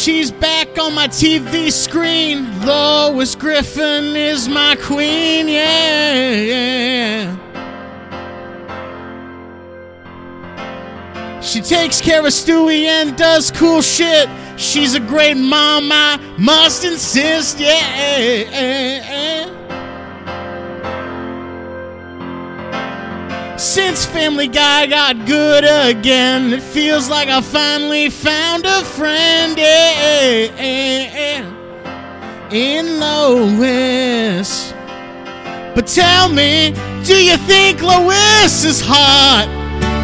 She's back on my TV screen. Lois Griffin is my queen, yeah. yeah. She takes care of Stewie and does cool shit. She's a great mom, I must insist, yeah. Since Family Guy got good again, it feels like I finally found a friend, yeah. In Lois. But tell me, do you think Lois is hot?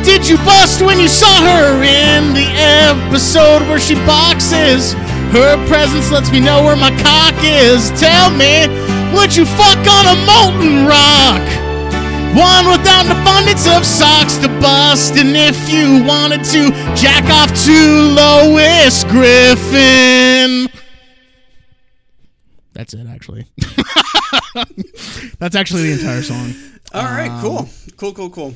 Did you bust when you saw her in the episode where she boxes? Her presence lets me know where my cock is. Tell me, would you fuck on a molten rock? One without an abundance of socks to bust. And if you wanted to jack off to Lois Griffin. That's it, actually. That's actually the entire song. All right, um, cool, cool, cool, cool.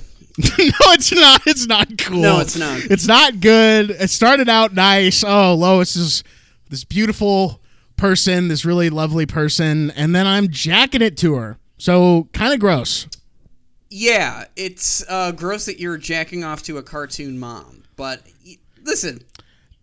no, it's not. It's not cool. No, it's not. It's not good. It started out nice. Oh, Lois is this beautiful person, this really lovely person, and then I'm jacking it to her. So kind of gross. Yeah, it's uh, gross that you're jacking off to a cartoon mom, but y- listen,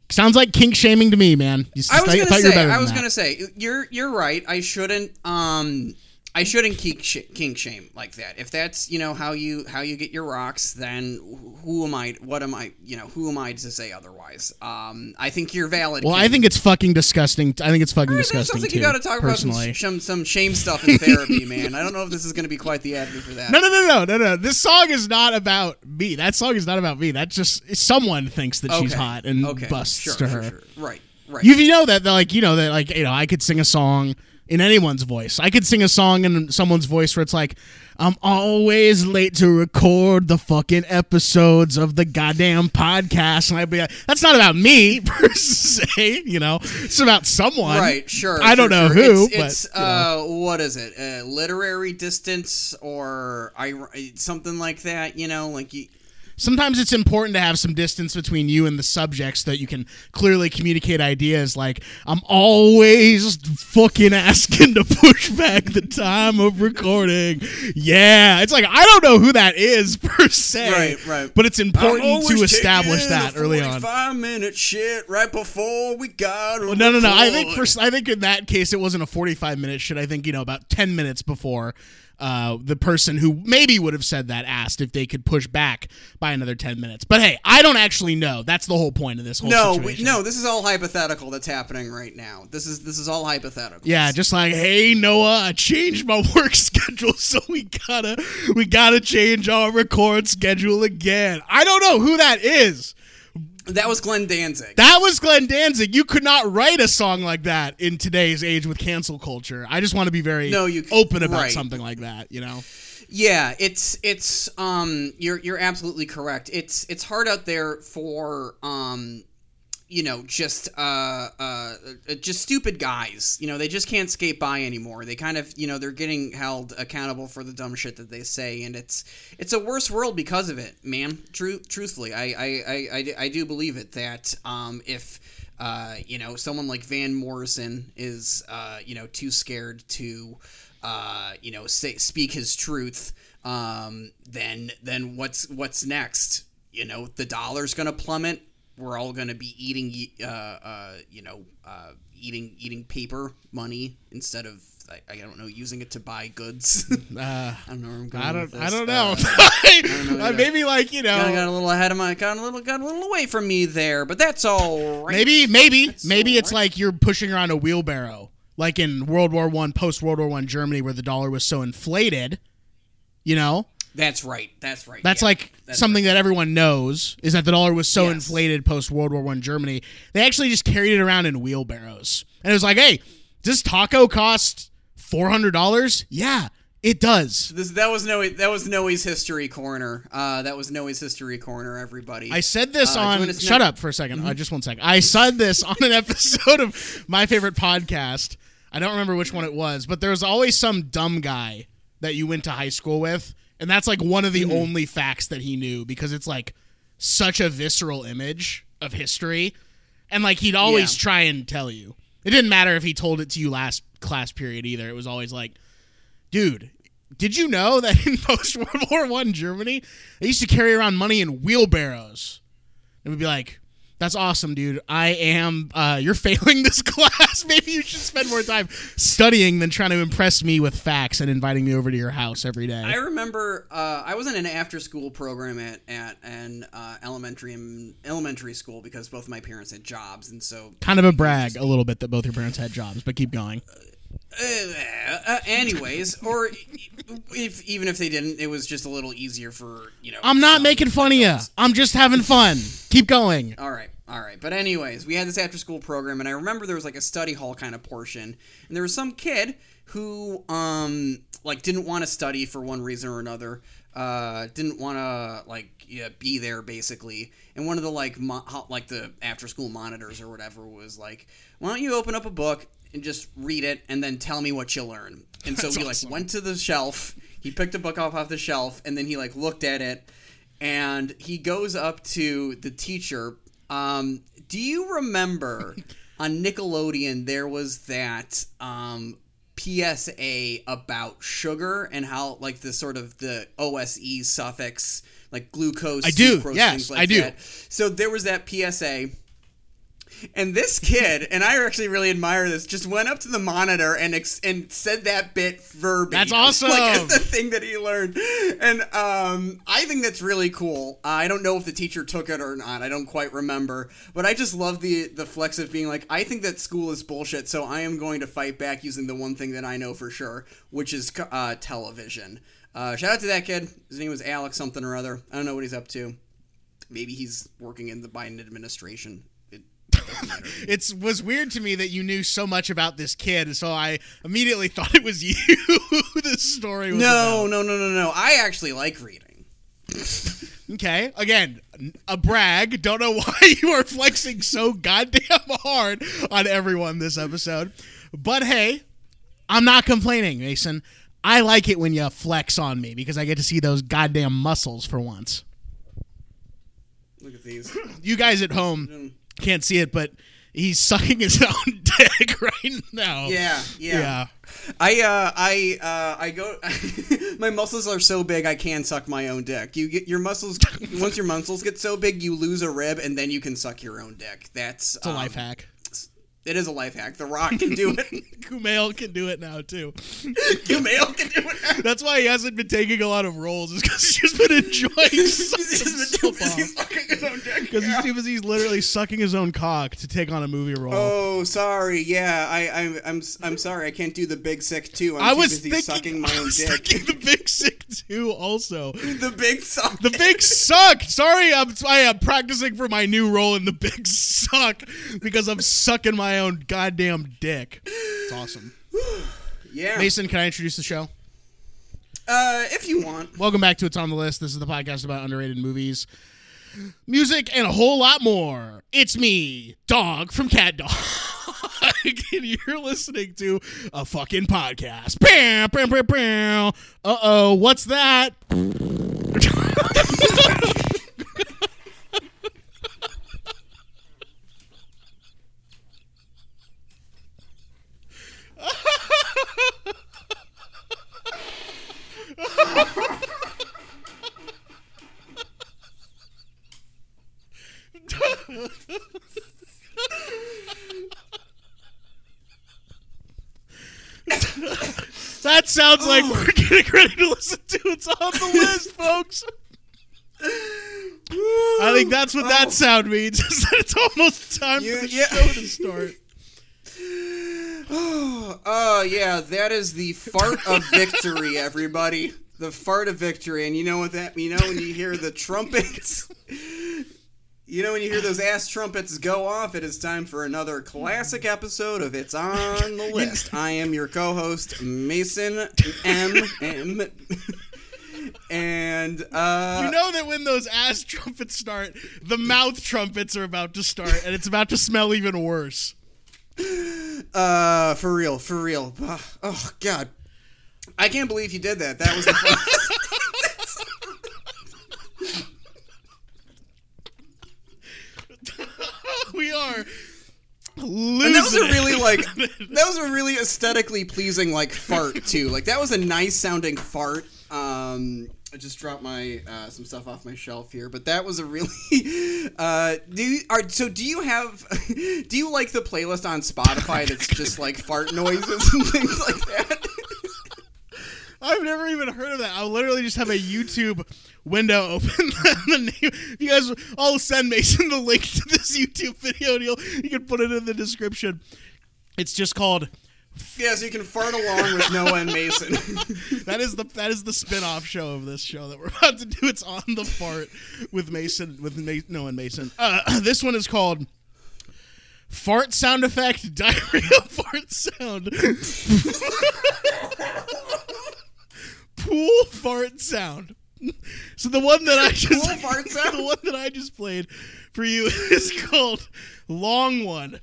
Sounds like kink shaming to me, man. You, I was gonna say, I was gonna say, you're you're right. I shouldn't um I shouldn't kink, sh- kink shame like that. If that's you know how you how you get your rocks, then who am I? What am I? You know who am I to say otherwise? Um, I think you're valid. Well, King. I think it's fucking disgusting. I think it's fucking that disgusting sounds like too. you got to talk personally. about some, some some shame stuff in therapy, man. I don't know if this is going to be quite the avenue for that. No, no, no, no, no, no. This song is not about me. That song is not about me. That's just someone thinks that she's hot and okay. busts sure, to sure, her. sure. Right, right. You, you know that, that, like, you know that, like, you know, I could sing a song in anyone's voice. I could sing a song in someone's voice where it's like, I'm always late to record the fucking episodes of the goddamn podcast, and I'd be like, that's not about me per se. You know, it's about someone. Right, sure. I don't sure, know sure. who, It's, but, it's uh, what is it? Uh, literary distance or I, something like that. You know, like you. Sometimes it's important to have some distance between you and the subject so that you can clearly communicate ideas like i'm always fucking asking to push back the time of recording yeah it's like i don't know who that is per se Right, right. but it's important I'm to establish that early on 45 minute shit right before we got. Well, no, no, no. I think for I think in that case it wasn't a forty-five minute shit. I think you know about ten minutes before uh, the person who maybe would have said that asked if they could push back by another ten minutes. But hey, I don't actually know. That's the whole point of this whole No, situation. no. This is all hypothetical. That's happening right now. This is this is all hypothetical. Yeah, just like, hey Noah, I changed my work schedule, so we gotta we gotta change our record schedule again. I don't know who that is. That was Glenn Danzig. That was Glenn Danzig. You could not write a song like that in today's age with cancel culture. I just want to be very No, you- open about right. something like that, you know? Yeah, it's it's um you're you're absolutely correct. It's it's hard out there for um you know just uh, uh uh, just stupid guys. You know, they just can't skate by anymore. They kind of, you know, they're getting held accountable for the dumb shit that they say and it's it's a worse world because of it, man. True truthfully, I I I, I, I do believe it that um if uh, you know, someone like Van Morrison is, uh, you know, too scared to, uh, you know, say, speak his truth. Um, then, then what's what's next? You know, the dollar's gonna plummet. We're all gonna be eating, uh, uh, you know, uh, eating eating paper money instead of I, I don't know using it to buy goods. Uh, I don't know. Where I'm going I don't. I this. don't know. Uh, know Uh, either. maybe like you know. Got, got a little ahead of my, got a little, got a little away from me there, but that's all right. Maybe, maybe, That's maybe it's right. like you're pushing around a wheelbarrow, like in World War One, post World War One Germany, where the dollar was so inflated. You know, That's right. That's right. That's yeah. like That's something that everyone knows is that the dollar was so Yes. inflated post World War One Germany. They actually just carried it around in wheelbarrows, and it was like, hey, does taco cost four hundred dollars? Yeah, it does. This, that was Noah. That was Noah's history corner. Uh, that was Noah's history corner. Everybody. I said this Uh, on. Shut up for a 2nd Uh, just one second. I said this on an episode of my favorite podcast. I don't remember which one it was, but there was always some dumb guy that you went to high school with, and that's like one of Mm-hmm. the only facts that he knew because it's like such a visceral image of history and like he'd always Yeah. try and tell you. It didn't matter if he told it to you last class period either. It was always like, dude. Did you know that in post World War One Germany, they used to carry around money in wheelbarrows? And we'd be like, "That's awesome, dude. I am. Uh, you're failing this class. Maybe you should spend more time studying than trying to impress me with facts and inviting me over to your house every day." I remember uh, I was in an after-school program at at an uh, elementary elementary school because both of my parents had jobs, and so kind of a brag a little bit that both your parents had jobs, but keep going. Uh, uh, anyways, or if even if they didn't, it was just a little easier for you know. I'm not making fun of you. I'm just having fun. Keep going. All right, all right. But anyways, we had this after school program, and I remember there was like a study hall kind of portion, and there was some kid who um like didn't want to study for one reason or another. Uh, didn't want to like yeah, be there basically, and one of the like mo- like the after school monitors or whatever was like, why don't you open up a book and just read it and then tell me what you learn? And so That's he like awesome. went to the shelf. He picked a book off off the shelf, and then he like looked at it, and he goes up to the teacher. Um, do you remember on Nickelodeon there was that um, PSA about sugar and how like the sort of the OSE suffix like glucose, I do, sucrose, yes, things like I do. that. So there was that PSA. And this kid, and I actually really admire this, just went up to the monitor and ex- and said that bit verbatim. That's awesome. Like it's the thing that he learned, and um, I think that's really cool. Uh, I don't know if the teacher took it or not. I don't quite remember, but I just love the the flex of being like, I think that school is bullshit, so I am going to fight back using the one thing that I know for sure, which is uh, television. Uh, shout out to that kid. His name was Alex something or other. I don't know what he's up to. Maybe he's working in the Biden administration. It doesn't matter. It was weird to me that you knew so much about this kid, so I immediately thought it was you. this story was no, about. no, no, no, no. I actually like reading. Okay, again, a brag. Don't know why you are flexing so goddamn hard on everyone this episode, but hey, I'm not complaining, Mason. I like it when you flex on me because I get to see those goddamn muscles for once. Look at these. You guys at home can't see it, but he's sucking his own dick right now. Yeah, yeah. Yeah. I uh I uh I go my muscles are so big I can suck my own dick. You get your muscles once your muscles get so big you lose a rib and then you can suck your own dick. That's It's a life hack. It is a life hack. The Rock can do it. Kumail can do it now too. Kumail can do it. That's why he hasn't been taking a lot of roles, is because he's just been enjoying He's sucking just been too busy sucking his own dick. Because he's too busy he's literally sucking his own cock to take on a movie role. Oh, sorry. Yeah, I, I, I'm, I'm sorry. I can't do the big sick too. I'm I was busy thinking, sucking my I own was dick. thinking the big sick too. Also, the big suck. the big suck. Sorry, I'm I am practicing for my new role in the big suck because I'm sucking my own goddamn dick. It's awesome. yeah. Mason, can I introduce the show? Uh, if you want. Welcome back to It's on the List. This is the podcast about underrated movies, music, and a whole lot more. It's me, Dog from Cat Dog. and you're listening to a fucking podcast. Bam, bam, bam, bam. Uh oh, what's that? That sounds like oh. we're getting ready to listen to It's on the List, folks. I think that's what that oh. sound means. Is that it's almost time You- for the yeah. show to start. Oh yeah, that is the fart of victory, everybody. The fart of victory, and you know what that? You know when you hear the trumpets. You know when you hear those ass trumpets go off, it is time for another classic episode of It's on the List. I am your co-host Mason M M, and uh, You know that when those ass trumpets start, the mouth trumpets are about to start, and it's about to smell even worse. Uh, for real, for real. Oh God, I can't believe you did that. That was the fun. we are losing And that was a really like that was a really aesthetically pleasing like fart too. Like that was a nice sounding fart. Um, I just dropped my uh, some stuff off my shelf here, but that was a really. Uh, do you, are so? Do you have? Do you like the playlist on Spotify that's just like fart noises and things like that? I've never even heard of that. I'll literally just have a YouTube window open. the name, you guys, I'll send Mason the link to this YouTube video, and you can put it in the description. It's just called. Yeah, so you can fart along with Noah and Mason. That is the that is the spin-off show of this show that we're about to do. It's on the fart with Mason with Ma- Noah and Mason. Uh, this one is called fart sound effect diarrhea fart sound. Pool fart sound. So the one that I just Pool fart sound? the one that I just played for you is called Long One.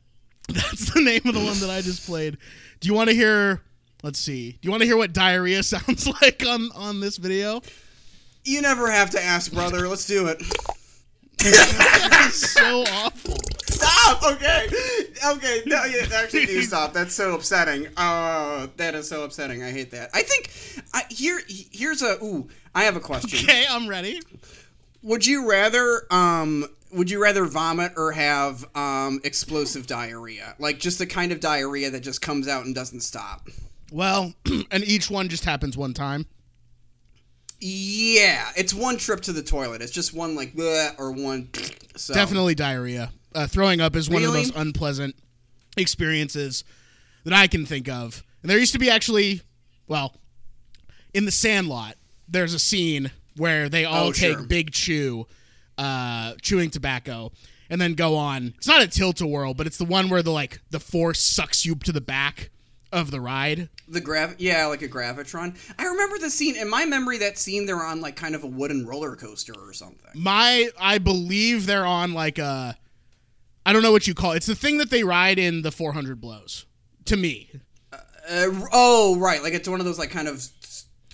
That's the name of the one that I just played. Do you want to hear? Let's see. Do you want to hear what diarrhea sounds like on on this video? you never have to ask, brother. Let's do it. It's so awful. Stop. Okay. Okay. No, yeah, actually, do stop. That's so upsetting. Oh, that is so upsetting. I hate that. I think I, here. Here's a. Ooh, I have a question. Okay, I'm ready. Would you rather um would you rather vomit or have um explosive diarrhea? Like just the kind of diarrhea that just comes out and doesn't stop. Well, and each one just happens one time. Yeah, it's one trip to the toilet. It's just one like bleh or one so Definitely diarrhea. Uh, throwing up is one of the most unpleasant experiences that I can think of. And there used to be actually, well, in the Sandlot, there's a scene where they all Oh, take sure. Big Chew, uh, chewing tobacco, and then go on. It's not a tilt a whirl, but it's the one where the like the force sucks you to the back of the ride. The grav yeah, like a gravitron. I remember the scene in my memory that scene they're on like kind of a wooden roller coaster or something. My, I believe they're on like a, I don't know what you call it. It's the thing that they ride in the 400 blows. To me, Uh, oh, right, like it's one of those like kind of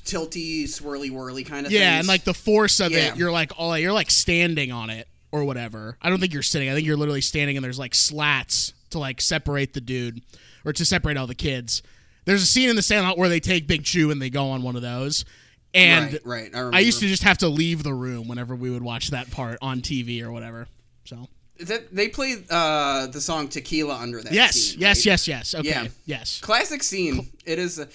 tilty, swirly, whirly kind of thing. Yeah, things. and like the force of Yeah. it, you're like all you're like standing on it or whatever. I don't think you're sitting. I think you're literally standing, and there's like slats to like separate the dude or to separate all the kids. There's a scene in the Sandlot where they take Big Chew and they go on one of those. And right, right. I. I used to just have to leave the room whenever we would watch that part on TV or whatever. So that they play uh, the song Tequila under that. yes, scene, yes, right? yes, yes. Okay, Yeah. yes. Classic scene. It is. A,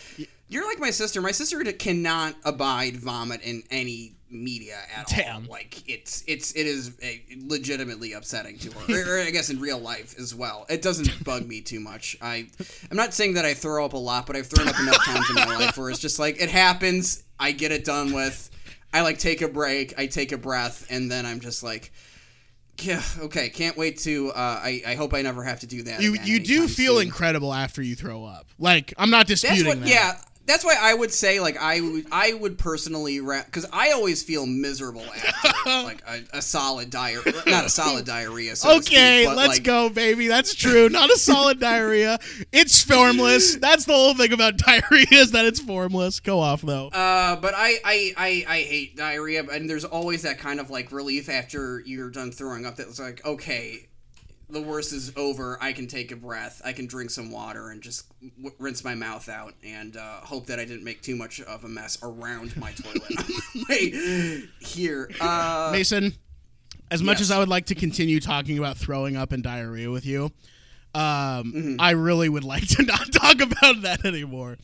you're like my sister. My sister cannot abide vomit in any media at Damn. all. Like it's it's it is uh legitimately upsetting to her. or, I guess in real life as well. It doesn't bug me too much. I I'm not saying that I throw up a lot, but I've thrown up enough times in my life where it's just like it happens. I get it done with. I like take a break. I take a breath, and then I'm just like. Yeah, okay. Can't wait to. Uh, I I hope I never have to do that. You you do feel soon. incredible after you throw up. Like I'm not disputing what. that. Yeah, that's why I would say like I would I would personally because I always feel miserable after like a, a solid diarrhea, not a solid diarrhea. So Okay, speak, let's like, go, baby. That's true. Not a solid diarrhea. It's formless. That's the whole thing about diarrhea is that it's formless. Go off though. Uh, but I, I, I, I hate diarrhea, and there's always that kind of like relief after you're done throwing up. That's like, okay, the worst is over. I can take a breath. I can drink some water and just w- rinse my mouth out, and uh, hope that I didn't make too much of a mess around my toilet. Wait, here. Uh, Mason, as much yes. as I would like to continue talking about throwing up and diarrhea with you, um, Mm-hmm. I really would like to not talk about that anymore.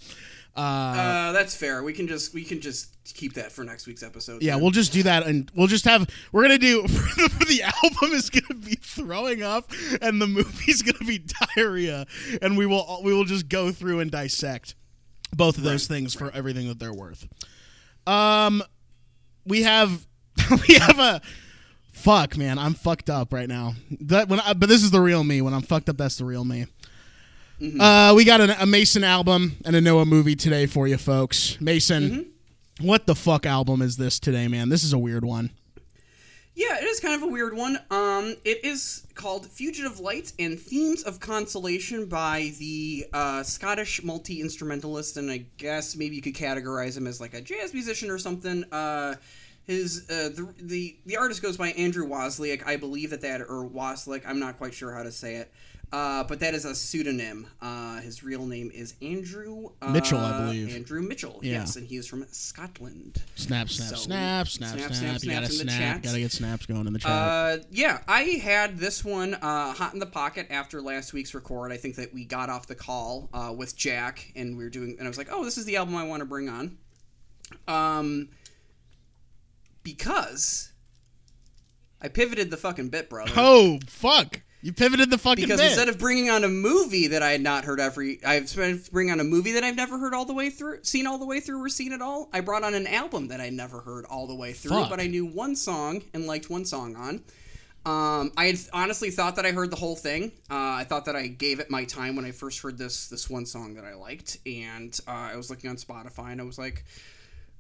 Uh, that's fair. We can just we can just keep that for next week's episode. Yeah, then. we'll just do that, and we'll just have. We're gonna do the, the album is gonna be throwing up, and the movie's gonna be diarrhea, and we will we will just go through and dissect both of those things for everything that they're worth. Um, we have we have a fuck man. I'm fucked up right now. That when I, but this is the real me. When I'm fucked up, that's the real me. Uh, we got an, a Mason album and a Noah movie today for you folks. Mason, what the fuck album is this today, man? This is a weird one. Yeah, it is kind of a weird one. Um, it is called Fugitive Light and Themes of Consolation by the uh, Scottish multi instrumentalist, and I guess maybe you could categorize him as like a jazz musician or something. Uh, his uh, the, the the artist goes by Andrew Wozniak, I believe that that or Wozniak. I'm not quite sure how to say it. Uh, but that is a pseudonym. Uh, his real name is Andrew uh, Mitchell, I believe. Andrew Mitchell. Yeah. Yes, and he is from Scotland. Snap, snap, So, snap, snap, snap, snap. snap, You gotta snaps in the snap. Gotta get snaps going in the chat. Uh, yeah, I had this one uh, hot in the pocket after last week's record. I think that we got off the call uh, with Jack, and we were doing, and I was like, "Oh, this is the album I want to bring on," um, because I pivoted the fucking bit, brother. oh fuck! You pivoted the fucking because bit. instead of bringing on a movie that I had not heard every, I've spent bring on a movie that I've never heard all the way through, seen all the way through, or seen at all. I brought on an album that I never heard all the way through, Fuck. but I knew one song and liked one song on. Um, I had honestly thought that I heard the whole thing. Uh, I thought that I gave it my time when I first heard this this one song that I liked, and uh, I was looking on Spotify and I was like,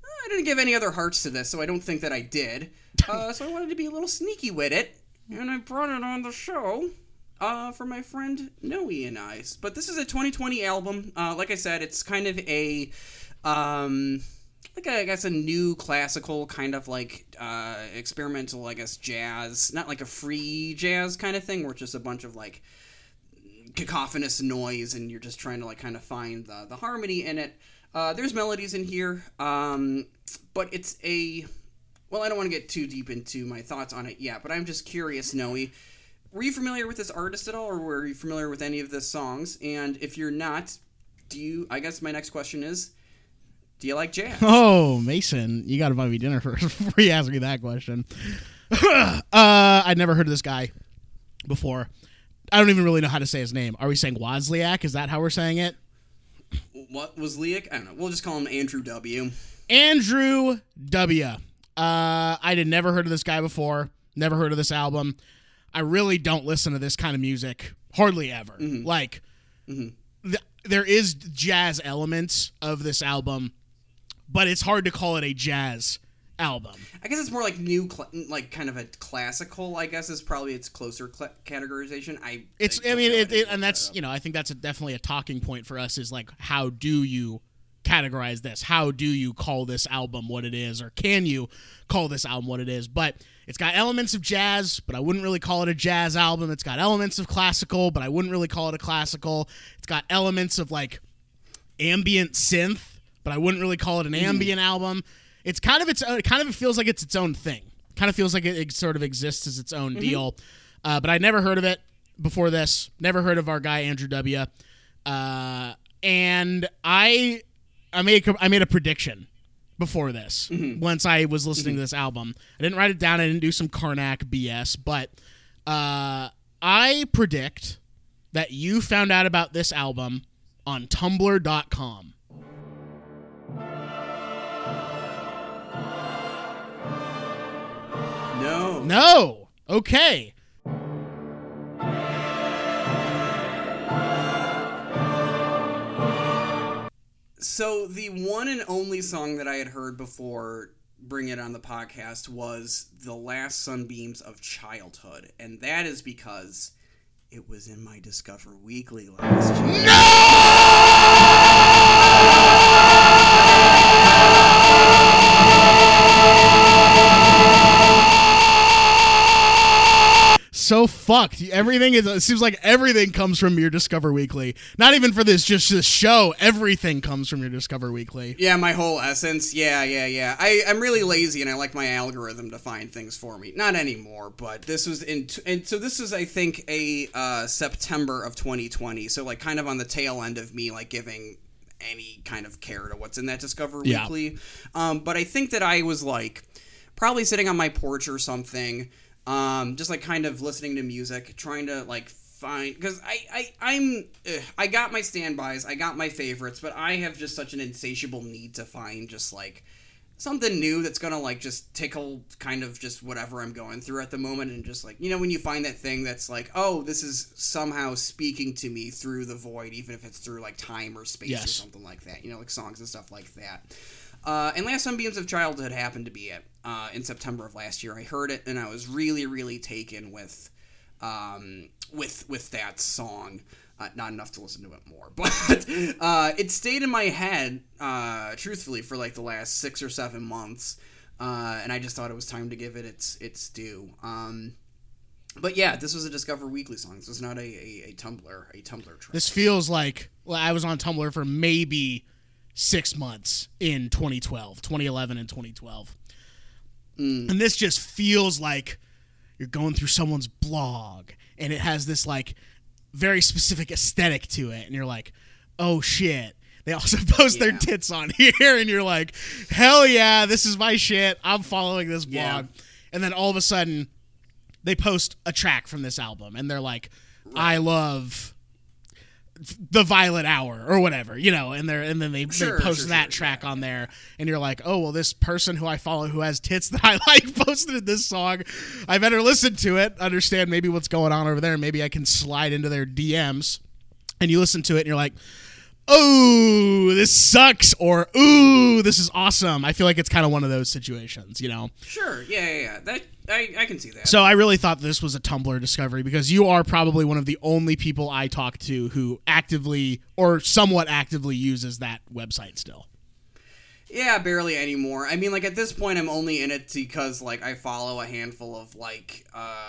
"Uh, I didn't give any other hearts to this, so I don't think that I did. Uh, so I wanted to be a little sneaky with it, and I brought it on the show uh, for my friend Noah and I. But this is a 2020 album. Uh, like I said, it's kind of a. Um, like a, I guess a new classical kind of like uh, experimental, I guess jazz, not like a free jazz kind of thing, where it's just a bunch of like cacophonous noise and you're just trying to like kind of find the, the harmony in it. Uh, there's melodies in here, um, but it's a well, I don't want to get too deep into my thoughts on it yet, but I'm just curious, Noah. Were you familiar with this artist at all, or were you familiar with any of the songs? And if you're not, do you? I guess my next question is, do you like jazz? Oh, Mason, you got to buy me dinner first before you ask me that question. uh, I'd never heard of this guy before. I don't even really know how to say his name. Are we saying Wozniak? Is that how we're saying it? What was Leak? I don't know. We'll just call him Andrew W. Andrew W. Uh, I had never heard of this guy before. Never heard of this album. I really don't listen to this kind of music hardly ever. Like, th- there is jazz elements of this album, but it's hard to call it a jazz album. I guess it's more like new, cl- like kind of a classical. I guess is probably its closer cl- categorization. I. It's. I I mean, it, it, and that's up. you know, I think that's a, definitely a talking point for us. Is like, how do you categorize this? How do you call this album what it is, or can you call this album what it is? But it's got elements of jazz, but I wouldn't really call it a jazz album. It's got elements of classical, but I wouldn't really call it a classical. It's got elements of like ambient synth, but I wouldn't really call it an ambient album. It's kind of its own. It kind of feels like it's its own thing. Kind of feels like it, it sort of exists as its own deal. Uh, but I never heard of it before this. Never heard of our guy Andrew W. Uh, and I, I made a- I made a prediction before this. Once I was listening to this album, I didn't write it down. I didn't do some Karnak BS, but uh, I predict that you found out about this album on Tumblr.com. no. No. Okay. So the one and only song that I had heard before bring it on the podcast was the last sunbeams of childhood and that is because it was in my discover weekly last year So fucked. Everything is. It seems like everything comes from your Discover Weekly. Not even for this, just this show. Everything comes from your Discover Weekly. yeah my whole essence yeah yeah yeah I, i'm really lazy and i like my algorithm to find things for me not anymore but this was in and so this is i think a uh, september of 2020 so like kind of on the tail end of me like giving any kind of care to what's in that discover Yeah. weekly um, but i think that i was like probably sitting on my porch or something um, just like kind of listening to music trying to like find because I, I i'm ugh, i got my standbys i got my favorites but i have just such an insatiable need to find just like something new that's gonna like just tickle kind of just whatever i'm going through at the moment and just like you know when you find that thing that's like oh this is somehow speaking to me through the void even if it's through like time or space or something like that you know like songs and stuff like that uh, and Last Sunbeams of Childhood happened to be it uh, in September of last year. I heard it and I was really, really taken with um, with with that song. Uh, not enough to listen to it more, but uh, it stayed in my head, uh, truthfully, for like the last six or seven months, uh, and I just thought it was time to give it its its due. Um, but yeah, this was a Discover Weekly song. This was not a, a, a Tumblr a Tumblr track. This feels like well, I was on Tumblr for maybe six months in 2012, 2011, and 2012. Mm. And this just feels like you're going through someone's blog and it has this like very specific aesthetic to it. And you're like, oh shit. They also post their tits on here, and you're like, hell yeah, this is my shit. I'm following this blog. Yeah. And then all of a sudden, they post a track from this album, and they're like, I love the Violet Hour or whatever, you know, and they're and then they, Sure, they post sure, that sure, track on there, and you're like, oh well, this person who I follow who has tits that I like posted this song, I better listen to it, understand maybe what's going on over there, maybe I can slide into their DMs, and you listen to it, and you're like. Oh, this sucks, or ooh, this is awesome. I feel like it's kind of one of those situations, you know. Sure, yeah, yeah, yeah. That I, I can see that. So I really thought this was a Tumblr discovery because you are probably one of the only people I talk to who actively or somewhat actively uses that website still. Yeah, barely anymore. I mean, like at this point, I'm only in it because like I follow a handful of like uh,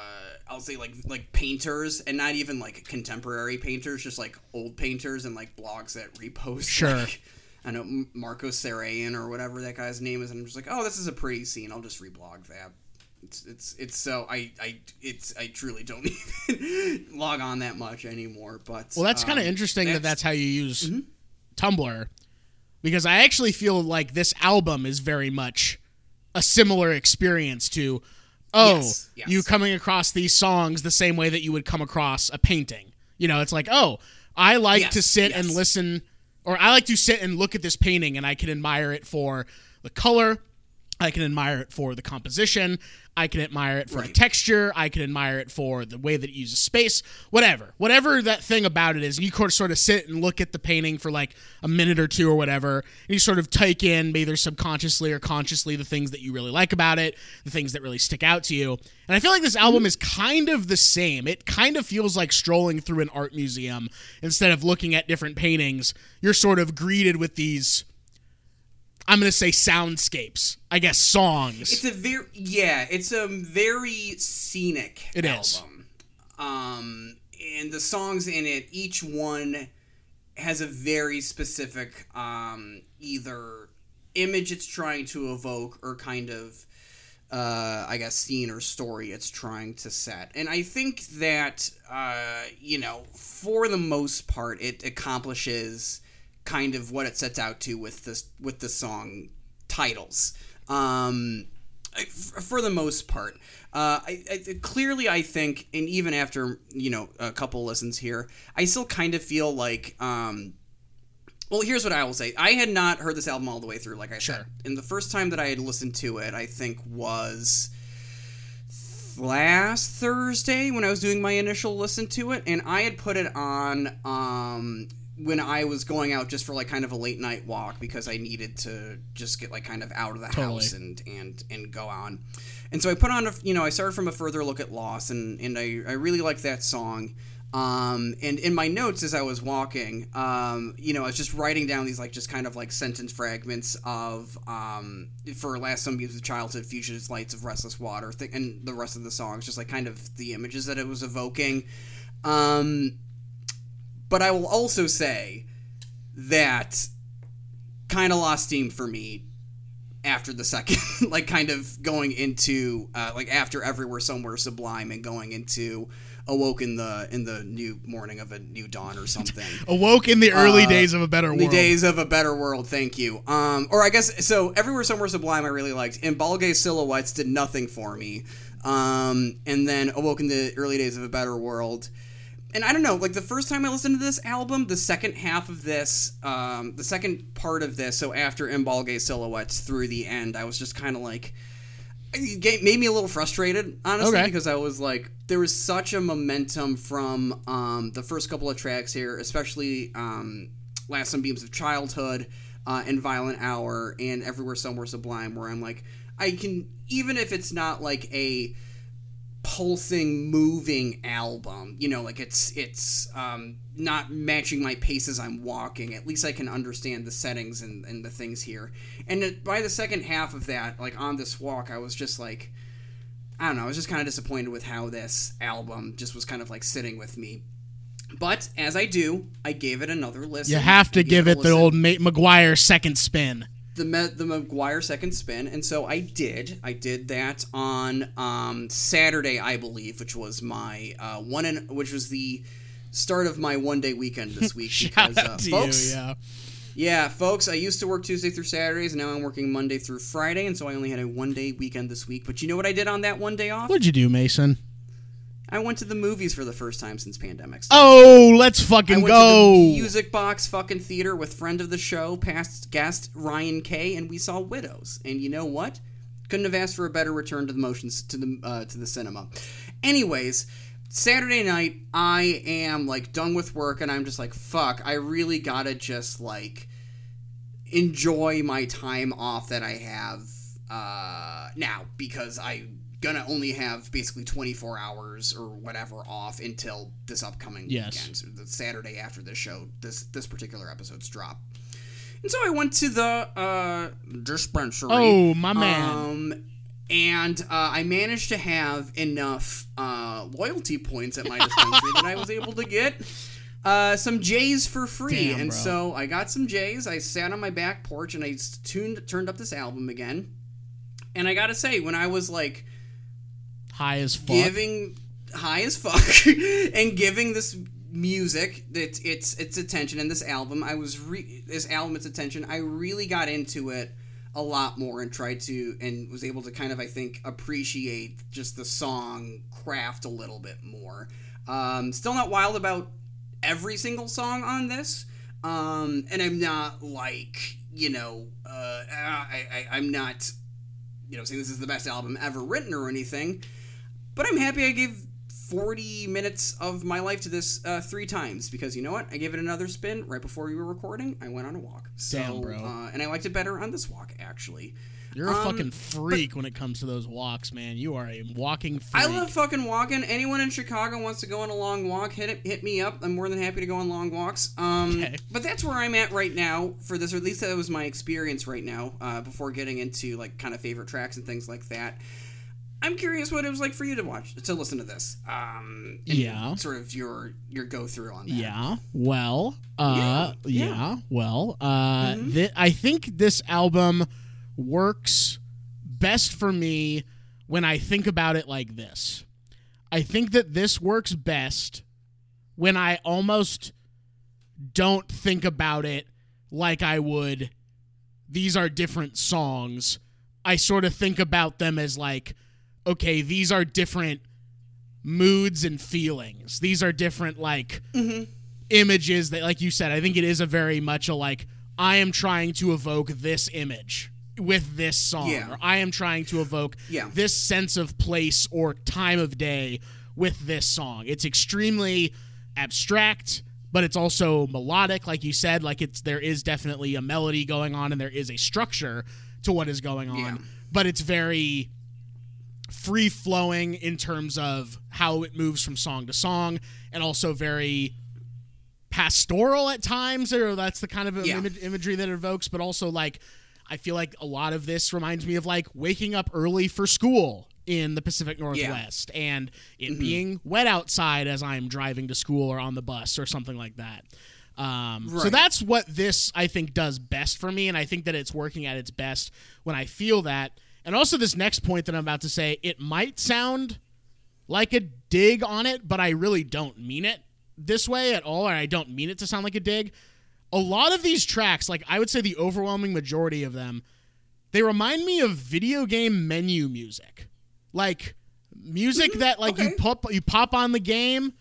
I'll say like like painters, and not even like contemporary painters, just like old painters and like blogs that repost. Sure. Like, I know Marco Sarayan or whatever that guy's name is, and I'm just like, oh, this is a pretty scene. I'll just reblog that. It's it's it's so I I it's I truly don't even log on that much anymore. But Well, that's kind of um, interesting that that's how you use Mm-hmm. Tumblr because I actually feel like this album is very much a similar experience to oh, Yes, yes. you coming across these songs the same way that you would come across a painting. You know, it's like, "Oh, I like Yes, to sit and listen or I like to sit and look at this painting and I can admire it for the color, I can admire it for the composition. I can admire it for the Right. texture. I can admire it for the way that it uses space. Whatever. Whatever that thing about it is. And you could sort of sit and look at the painting for like a minute or two or whatever. And you sort of take in, either subconsciously or consciously, the things that you really like about it, the things that really stick out to you. And I feel like this album is kind of the same. It kind of feels like strolling through an art museum instead of looking at different paintings. You're sort of greeted with these. I'm going to say soundscapes, I guess songs. It's a very yeah, it's a very scenic It is. album. Um, and the songs in it, each one has a very specific um, either image it's trying to evoke or kind of uh, I guess scene or story it's trying to set. And I think that uh, you know, for the most part, it accomplishes kind of what it sets out to with this with the song titles. Um, for the most part, uh, I, I, clearly I think, and even after you know a couple listens here, I still kind of feel like. Um, well, here's what I will say. I had not heard this album all the way through, like I said. And the first time that I had listened to it, I think was last Thursday when I was doing my initial listen to it, and I had put it on um, when I was going out just for like kind of a late night walk because I needed to just get like kind of out of the Totally. house and and and go on. And so I put on a you know I started from a further look at Loss and and I I really liked that song. Um, and in my notes as I was walking, um, you know, I was just writing down these like just kind of like sentence fragments of um, for last sunbeams of childhood, fugitive lights of restless water, th- and the rest of the songs, just like kind of the images that it was evoking. Um, but I will also say that kind of lost steam for me after the second, like kind of going into uh, like after everywhere somewhere sublime and going into awoke in the in the new morning of a new dawn or something. Awoke in the early Uh, days of a better world. The days of a better world, thank you. Um, or I guess so. Everywhere, somewhere, sublime. I really liked. And Balgay silhouettes did nothing for me. Um, and then awoke in the early days of a better world. And I don't know, like the first time I listened to this album, the second half of this, um, the second part of this, so after Embalgay silhouettes through the end, I was just kind of like, it made me a little frustrated, honestly, Okay. because I was like, there was such a momentum from um, the first couple of tracks here, especially um, Last Sunbeams of Childhood uh, and Violet Hour and Everywhere Somewhere Sublime, where I'm like, I can, even if it's not like a pulsing moving album you know like it's it's um not matching my pace as i'm walking at least i can understand the settings and, and the things here and it, by the second half of that like on this walk i was just like I don't know. I was just kind of disappointed with how this album just was kind of like sitting with me. But as I do, I gave it another listen. You have to give it the old Mate McGuire second spin. The the McGuire second spin, and so I did. I did that on um, Saturday, I believe, which was my uh, one and which was the start of my one day weekend this week. Shout because, out uh, to folks, you, yeah. yeah, folks, I used to work Tuesday through Saturdays, and now I'm working Monday through Friday, and so I only had a one day weekend this week. But you know what I did on that one day off? What'd you do, Mason? I went to the movies for the first time since pandemic. Oh, let's I fucking went go. to the Music Box fucking theater with friend of the show, past guest Ryan K, and we saw Widows. And you know what? Couldn't have asked for a better return to the motions to the uh, to the cinema. Anyways, Saturday night, I am like done with work, and I'm just like, fuck. I really gotta just like enjoy my time off that I have uh, now because I gonna only have basically 24 hours or whatever off until this upcoming Yes. weekend, so the Saturday after this show, this this particular episode's drop. And so I went to the uh, dispensary. Oh, my man. Um, and uh, I managed to have enough uh, loyalty points at my dispensary that I was able to get uh, some J's for free. Damn, and bro. so I got some J's. I sat on my back porch and I tuned turned up this album again. And I gotta say, when I was like High as fuck. giving high as fuck. And giving this music its its its attention. And this album I was re- this album its attention. I really got into it a lot more and tried to and was able to kind of I think appreciate just the song craft a little bit more. Um, still not wild about every single song on this. Um, and I'm not like you know uh, I, I, I'm not you know saying this is the best album ever written or anything but I'm happy I gave 40 minutes of my life to this uh, three times because you know what? I gave it another spin right before we were recording. I went on a walk. So, Damn, bro. Uh, and I liked it better on this walk, actually. You're a Um, fucking freak when it comes to those walks, man. You are a walking freak. I love fucking walking. Anyone in Chicago wants to go on a long walk, hit it, hit me up. I'm more than happy to go on long walks. Um, Okay. But that's where I'm at right now for this, or at least that was my experience right now. Uh, before getting into like kind of favorite tracks and things like that. I'm curious what it was like for you to watch to listen to this. Um, Yeah. Sort of your your go through on that. Yeah. Well, uh Yeah, yeah, yeah. Mm-hmm. well, uh I think this album works best for me when I think about it like this. I think that this works best when I almost don't think about it like I would these are different songs. I sort of think about them as like okay, these are different moods and feelings. These are different like mm-hmm. images that like you said, I think it is a very much a like I am trying to evoke this image with this song Yeah. or I am trying to evoke Yeah. this sense of place or time of day with this song. It's extremely abstract, but it's also melodic like you said, like it's there is definitely a melody going on and there is a structure to what is going on. Yeah. But it's very free flowing in terms of how it moves from song to song and also very pastoral at times or that's the kind of Yeah. image, imagery that it evokes but also like i feel like a lot of this reminds me of like waking up early for school in the pacific northwest and it being wet outside as i'm driving to school or on the bus or something like that. Um, so that's what this i think does best for me and i think that it's working at its best when i feel that and also this next point that i'm about to say it might sound like a dig on it, but I really don't mean it this way at all, or I don't mean it to sound like a dig. A lot of these tracks, like I would say the overwhelming majority of them, they remind me of video game menu music. Like music mm-hmm. that like you pop you pop on the game,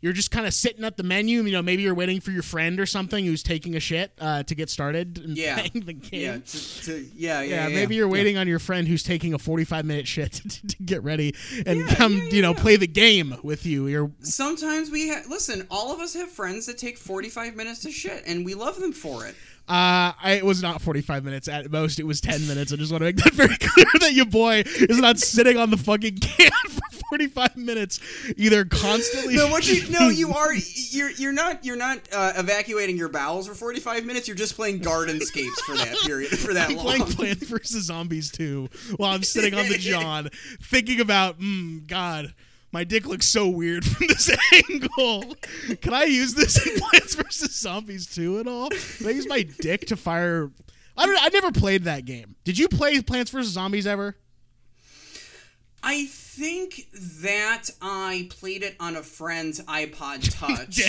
you're just kind of sitting at the menu, you know, maybe you're waiting for your friend or something who's taking a shit uh, to get started and Yeah. playing the game. Yeah, to, to, yeah, yeah, Yeah, yeah, maybe you're waiting on your friend who's taking a 45 minute shit to, to get ready and come, you know, play the game with you. You're Sometimes we ha- listen. All of us have friends that take forty-five minutes to shit, and we love them for it. uh I, it was not 45 minutes at most it was 10 minutes. I just want to make that very clear that your boy is not sitting on the fucking can for 45 minutes either constantly No, what you no, you are you're you're not you're not uh, evacuating your bowels for 45 minutes. You're just playing Gardenscapes for that period for that I'm long. playing Plants vs Zombies 2 while I'm sitting on the John thinking about, mm, God, my dick looks so weird from this angle. Can I use this in Plants vs Zombies 2 at all? Can I use my dick to fire? I don't. I never played that game. Did you play Plants vs Zombies ever? I think that I played it on a friend's iPod Touch.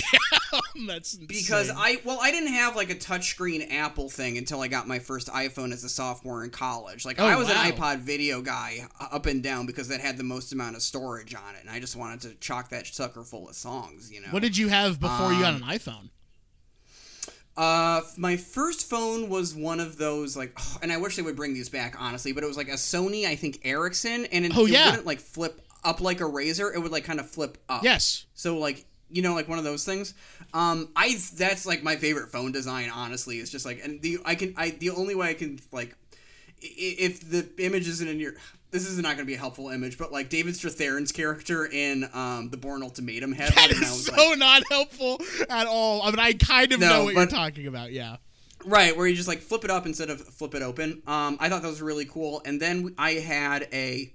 Damn, that's because. I well I didn't have like a touchscreen Apple thing until I got my first iPhone as a sophomore in college. Like Oh, I was wow. an iPod video guy up and down because that had the most amount of storage on it, and I just wanted to chock that sucker full of songs. You know. What did you have before you got Um, an iPhone? Uh, my first phone was one of those like, and I wish they would bring these back honestly, but it was like a Sony, I think Ericsson, and it, Oh, it yeah. wouldn't like flip up like a Razr. It would like kind of flip up. Yes. So like you know like one of those things. Um, I that's like my favorite phone design. Honestly, it's just like and the I can I the only way I can like if the image isn't in your this is not going to be a helpful image, but like David Strathairn's character in um, the Bourne Ultimatum had That one, is so like, not helpful at all. I mean, I kind of No, know what you're talking about. Yeah. Right, where you just like flip it up instead of flip it open. Um, I thought that was really cool. And then I had a,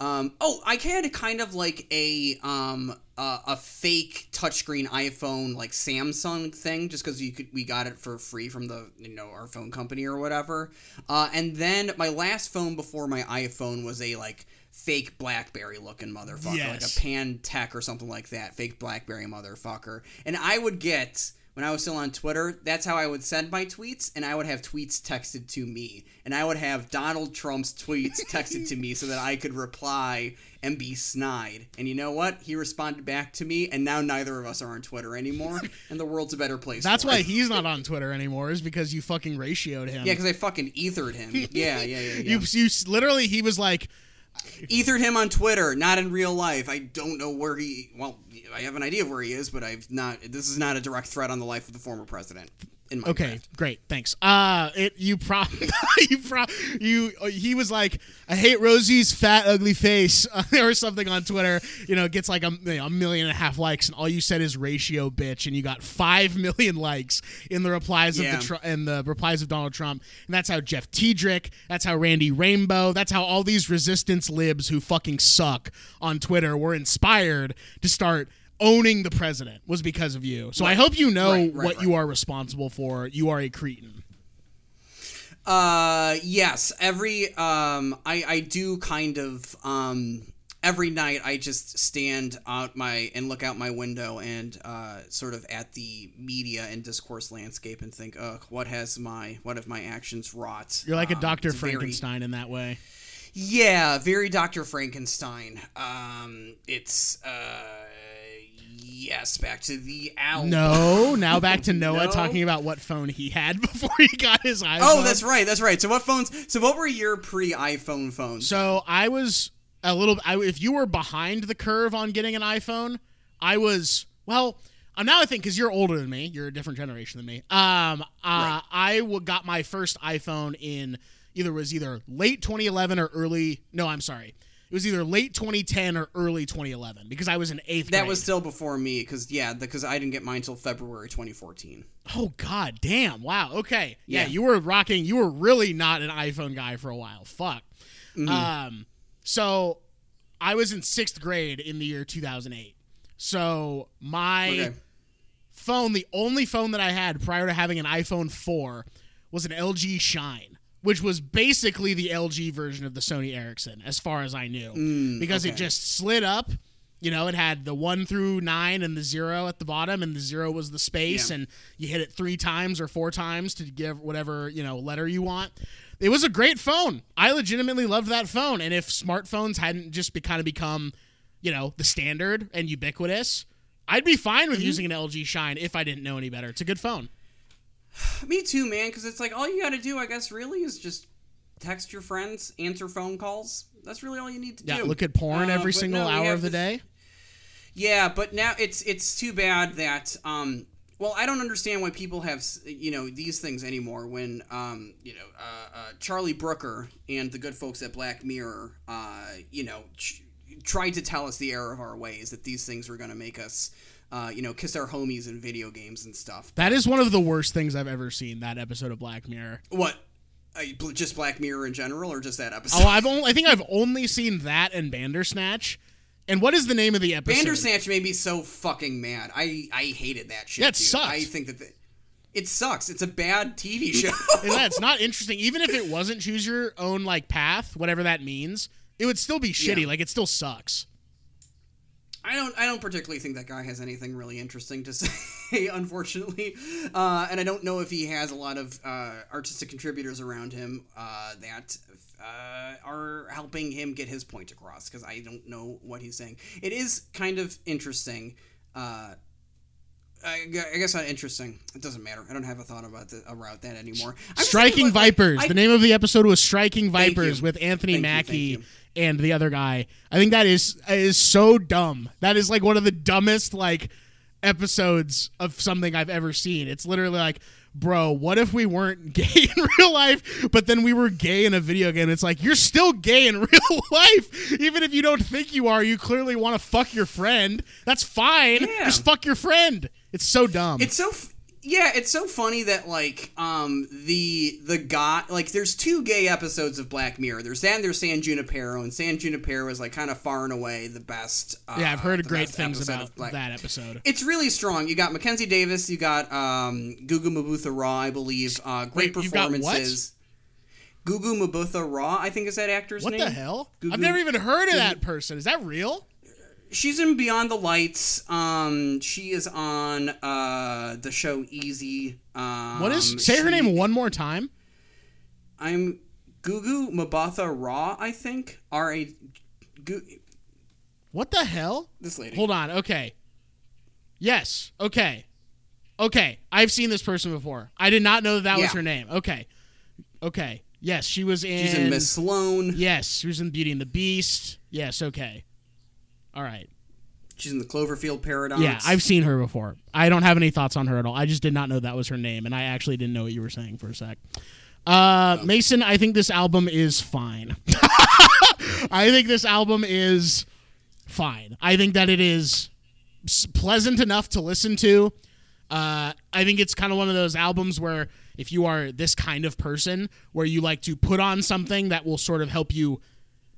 um, oh, I had kind of like a um uh, a fake touchscreen iPhone like Samsung thing, just because you could we got it for free from the you know our phone company or whatever. Uh, and then my last phone before my iPhone was a like fake BlackBerry looking motherfucker, like a Pantech or something like that, fake BlackBerry motherfucker. And I would get when I was still on Twitter, that's how I would send my tweets, and I would have tweets texted to me, and I would have Donald Trump's tweets texted to me so that I could reply and be snide. And you know what? He responded back to me, and now neither of us are on Twitter anymore, and the world's a better place. That's why it. he's not on Twitter anymore, is because you fucking ratioed him. Yeah, because I fucking ethered him. Yeah, yeah, yeah. yeah. You, you literally, he was like, ethered him on Twitter, not in real life. I don't know where he. Well, I have an idea of where he is, but I've not. This is not a direct threat on the life of the former president. Okay, great, thanks. Uh, it you pro, you pro, you he was like, I hate Rosie's fat ugly face or something on Twitter. You know, gets like a, you know, a million and a half likes, and all you said is ratio bitch, and you got five million likes in the replies Yeah. of the in the replies of Donald Trump, and that's how Jeff Tiedrich, that's how Randy Rainbow, that's how all these resistance libs who fucking suck on Twitter were inspired to start owning the president was because of you. So I hope you know Right, right, what right. you are responsible for. You are a cretin. Uh, yes. Every um, I I do kind of um. Every night, I just stand out my and look out my window and uh, sort of at the media and discourse landscape and think, "Ugh, what has my what have my actions wrought?" You're like a Um, Dr. it's very- Frankenstein in that way. Yeah, very Dr. Frankenstein. Um, it's uh, yes, back to the owl. No, now back to Noah No. talking about what phone he had before he got his iPhone. Oh, that's right. That's right. So what phones? So what were your pre-iPhone phones? So I was a little. I, if you were behind the curve on getting an iPhone, I was. Well, uh, now I think because you're older than me, you're a different generation than me. Um, uh, I w- got my first iPhone in either was either late 2011 or early. No, I'm sorry. It was either late 2010 or early 2011 because I was in eighth. that grade. was still before me, because yeah, because I didn't get mine until February 2014. Oh god damn. Wow. Okay. Yeah, Yeah. you were rocking you were really not an iPhone guy for a while. Fuck. Mm-hmm. Um so I was in 6th grade in the year 2008. So my Okay. phone, the only phone that I had prior to having an iPhone 4 was an LG Shine, which was basically the LG version of the Sony Ericsson as far as I knew because it Mm, just slid up you know, it had the one through nine and the zero at the bottom, and the zero was the space, Yeah. and you hit it three times or four times to give whatever you know letter you want. It was a great phone. I legitimately loved that phone, and if smartphones hadn't just be, kind of become, you know, the standard and ubiquitous, I'd be fine Mm-hmm. with using an LG Shine if I didn't know any better. It's a good phone. Me too, man. Because it's like all you got to do, I guess, really is just text your friends, answer phone calls. That's really all you need to do. Yeah, do. look at porn Uh, every single no, hour of the this- day. Yeah, but now it's it's too bad that um well I don't understand why people have you know these things anymore when um you know uh, uh, Charlie Brooker and the good folks at Black Mirror uh you know ch- tried to tell us the error of our ways that these things were going to make us uh, you know kiss our homies in video games and stuff That is one of the worst things I've ever seen. That episode of Black Mirror. what uh, just black mirror in general or just that episode Oh, I've only, I think I've only seen that and Bandersnatch. And what is the name of the episode? Bandersnatch made me so fucking mad. I I hated that shit. Yeah, it dude. sucks. I think that the, it sucks. It's a bad TV show. Yeah, it's not interesting. Even if it wasn't choose your own like path, whatever that means, it would still be shitty. Yeah. Like it still sucks. I don't I don't particularly think that guy has anything really interesting to say, unfortunately. Uh, and I don't know if he has a lot of uh, artistic contributors around him uh, that uh, are helping him get his point across because I don't know what he's saying. It is kind of interesting. Uh, I, I guess not interesting. It doesn't matter. I don't have a thought about the, about that anymore. Striking like, Vipers. I- the name of the episode was Striking Vipers with Anthony Thank you, Mackie and the other guy. I think that is is so dumb. That is like one of the dumbest like episodes of something I've ever seen. It's literally like, bro, what if we weren't gay in real life, but then we were gay in a video game? It's like you're still gay in real life, even if you don't think you are. You clearly want to fuck your friend. That's fine. Yeah. Just fuck your friend. It's so dumb. It's so f- yeah, it's so funny that like um the the guy like there's two gay episodes of Black Mirror. There's that and there's San Junipero, and San Junipero is like kind of far and away the best. Uh, yeah, I've heard great things about that episode. It's really strong. You got Mackenzie Davis, you got um Gugu Mbatha-Raw, I believe. Uh, great Wait, you've got what? performances. Gugu Mbatha-Raw, I think is that actor's What name. What the hell? I've never even heard of that person. Is that real? She's in Beyond the Lights. Um, she is on uh the show Easy. Um, What is? Say her name one more time. I'm Gugu Mbatha-Raw, I think. R A. Gu- What the hell? This lady. Hold on. Okay. Yes. Okay. Okay. I've seen this person before. I did not know that, that was her name. Okay. Okay. Yes, she was in. She's in Miss Sloane. Yes, she was in Beauty and the Beast. Yes. Okay. All right. She's in the Cloverfield Paradox. Yeah, I've seen her before. I don't have any thoughts on her at all. I just did not know that was her name, and I actually didn't know what you were saying for a sec. Uh, Mason, I think this album is fine. I think this album is fine. I think that it is pleasant enough to listen to. Uh, I think it's kind of one of those albums where if you are this kind of person, where you like to put on something that will sort of help you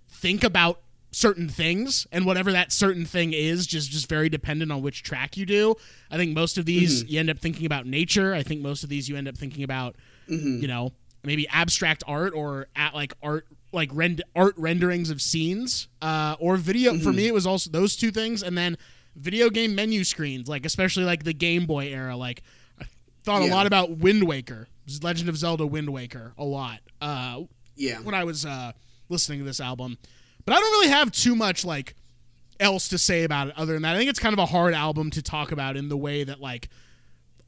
think about certain things and whatever that certain thing is just just very dependent on which track you do. I think most of these you end up thinking about nature. I think most of these you end up thinking about you know maybe abstract art or at like art like rend- art renderings of scenes. Uh or video for me it was also those two things and then video game menu screens like especially like the game boy era. Like i thought a lot about wind waker. Legend of zelda wind waker a lot. Uh Yeah. when I was uh, listening to this album. But I don't really have too much like else to say about it other than that. I think it's kind of a hard album to talk about in the way that like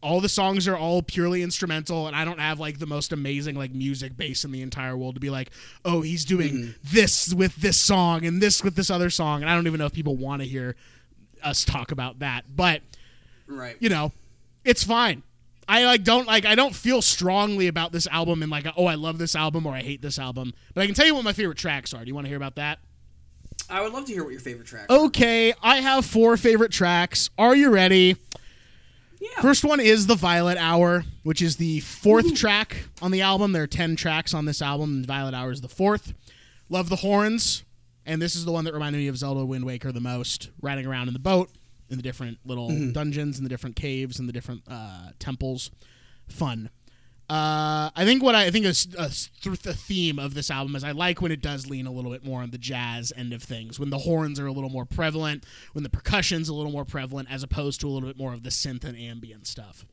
all the songs are all purely instrumental and I don't have like the most amazing like music base in the entire world to be like, "Oh, he's doing mm-hmm. this with this song and this with this other song." And I don't even know if people want to hear us talk about that. But Right. you know, it's fine. I like don't like I don't feel strongly about this album and like oh I love this album or I hate this album. But I can tell you what my favorite tracks are. Do you want to hear about that? I would love to hear what your favorite track. Okay, I have four favorite tracks. Are you ready? yeah. First one is The Violet Hour, which is the fourth track on the album. There are 10 tracks on this album, and Violet Hour is the fourth. Love the Horns, and this is the one that reminded me of Zelda Wind Waker the most, riding around in the boat in the different little dungeons and the different caves and the different uh, temples. Fun. Uh, I think what I, I think is uh, th- the theme of this album is I like when it does lean a little bit more on the jazz end of things, when the horns are a little more prevalent, when the percussion's a little more prevalent, as opposed to a little bit more of the synth and ambient stuff.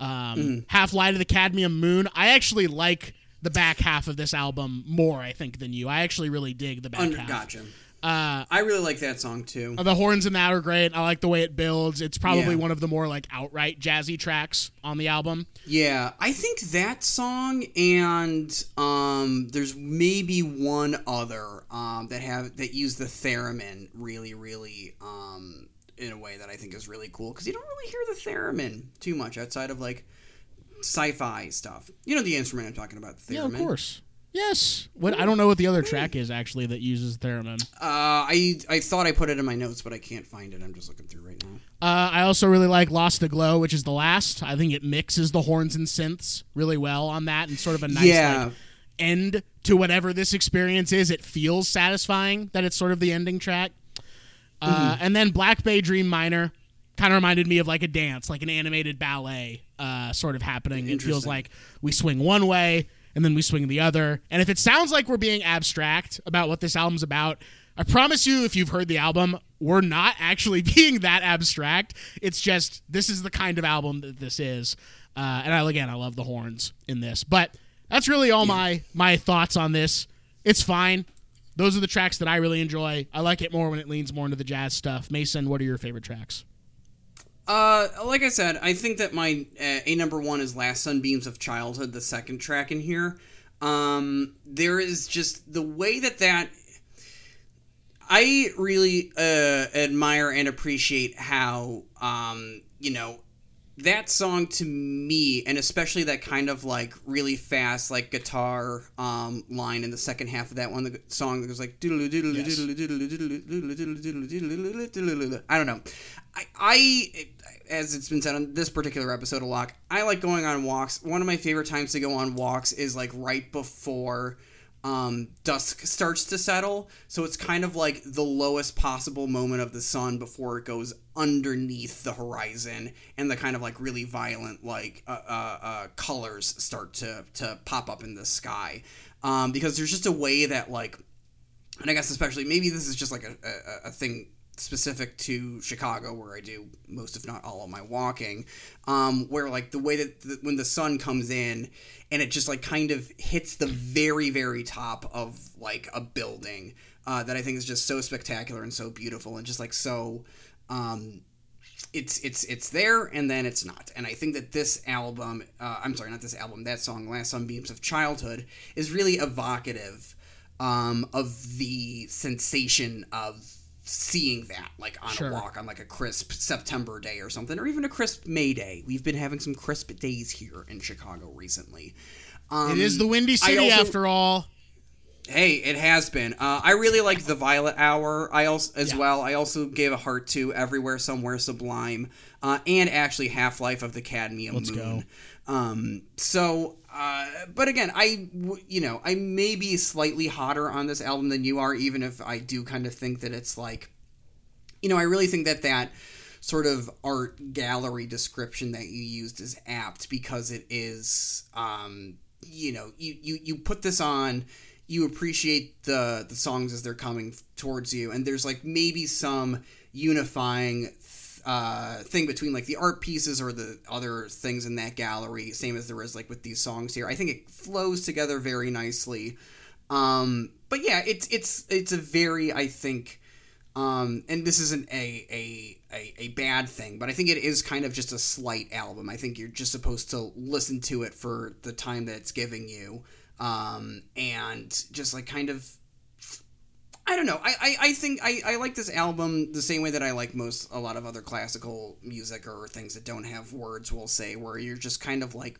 Um, Half Light of the Cadmium Moon. I actually like the back half of this album more, I think, than you. I actually really dig the back Under, half. gotcha. Uh, I really like that song too. the horns in that are great. I like the way it builds. It's probably Yeah. one of the more like outright jazzy tracks on the album. Yeah, I think that song and um, there's maybe one other um, that have that use the theremin really, really um, in a way that I think is really cool because you don't really hear the theremin too much outside of like sci-fi stuff. You know the instrument I'm talking about, the theremin. Yeah, of course. Yes. What I don't know what the other track is actually that uses theremin. Uh, I I thought I put it in my notes, but I can't find it. I'm just looking through right now. Uh, I also really like Lost Aglow, which is the last. I think it mixes the horns and synths really well on that, and sort of a nice Yeah. like, end to whatever this experience is. It feels satisfying that it's sort of the ending track. Uh, Mm-hmm. And then Black Bay Dream Minor kind of reminded me of like a dance, like an animated ballet, uh, sort of happening. It feels like we swing one way and then we swing the other. And if it sounds like we're being abstract about what this album's about, I promise you, if you've heard the album, we're not actually being that abstract. It's just this is the kind of album that this is. Uh, and I, again, I love the horns in this. But that's really all my my thoughts on this. It's fine. Those are the tracks that I really enjoy. I like it more when it leans more into the jazz stuff. Mason, what are your favorite tracks? Uh, like I said, I think that my uh, a number one is "Last Sunbeams of Childhood," the second track in here. Um, there is just the way that that I really uh, admire and appreciate how um, you know that song to me and especially that kind of like really fast like guitar um, line in the second half of that one the song that was like i don't know I, I as it's been said on this particular episode a lot i like going on walks one of my favorite times to go on walks is like right before um, dusk starts to settle. So it's kind of like the lowest possible moment of the sun before it goes underneath the horizon, and the kind of like really violent like uh, uh, uh, colors start to to pop up in the sky. Um, because there's just a way that like and I guess especially maybe this is just like a, a, a thing specific to Chicago where I do most if not all of my walking um, where like the way that the, when the sun comes in and it just like kind of hits the very very top of like a building uh, that I think is just so spectacular and so beautiful and just like so um, it's it's it's there and then it's not. And i think that this album uh, i'm sorry not this album that song last sunbeams of childhood is really evocative um, of the sensation of seeing that like on Sure. a walk on like a crisp september day or something or even a crisp may day we've been having some crisp days here in chicago recently um, It is the Windy City also- after all. Hey, it has been. Uh, I really like the Violet Hour. I also as Yeah. well. I also gave a heart to Everywhere Somewhere Sublime, uh, and actually Half Life of the Cadmium Let's Moon. Um, so, uh, but again, I you know I may be slightly hotter on this album than you are, even if I do kind of think that it's like, you know, I really think that that sort of art gallery description that you used is apt because it is, um, you know, you you you put this on you appreciate the the songs as they're coming towards you and there's like maybe some unifying uh, thing between like the art pieces or the other things in that gallery same as there is like with these songs here i think it flows together very nicely um, but yeah it's it's it's a very i think um, and this isn't a, a, a, a bad thing, but I think it is kind of just a slight album. I think you're just supposed to listen to it for the time that it's giving you, um, and just like kind of. I don't know. I, I, I think I, I like this album the same way that I like most a lot of other classical music or things that don't have words. We'll say where you're just kind of like,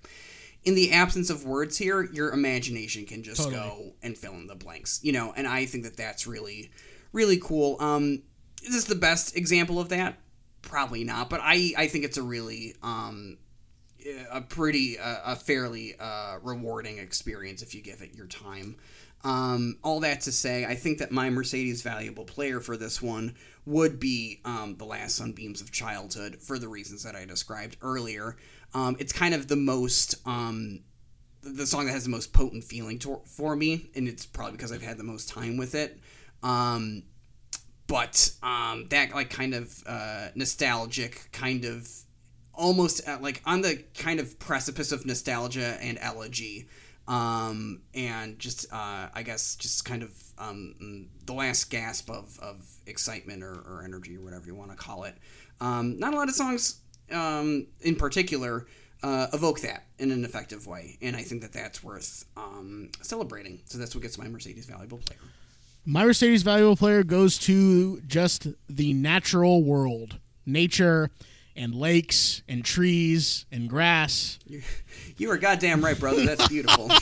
in the absence of words here, your imagination can just Totally. go and fill in the blanks. You know, and I think that that's really really cool. Um, is this the best example of that? Probably not, but I, I think it's a really um, a pretty uh, a fairly uh, rewarding experience if you give it your time. Um, all that to say, I think that my Mercedes valuable player for this one would be um, the last Sunbeams of Childhood for the reasons that I described earlier. Um, it's kind of the most um, the song that has the most potent feeling to, for me, and it's probably because I've had the most time with it. Um, but um, that like kind of uh, nostalgic kind of almost uh, like on the kind of precipice of nostalgia and elegy um, and just uh, I guess just kind of um, the last gasp of, of excitement or, or energy or whatever you want to call it. Um, not a lot of songs um, in particular uh, evoke that in an effective way, and I think that that's worth um, celebrating. So that's what gets my Mercedes valuable player. My Mercedes valuable player goes to just the natural world, nature, and lakes and trees and grass. You are goddamn right, brother. That's beautiful.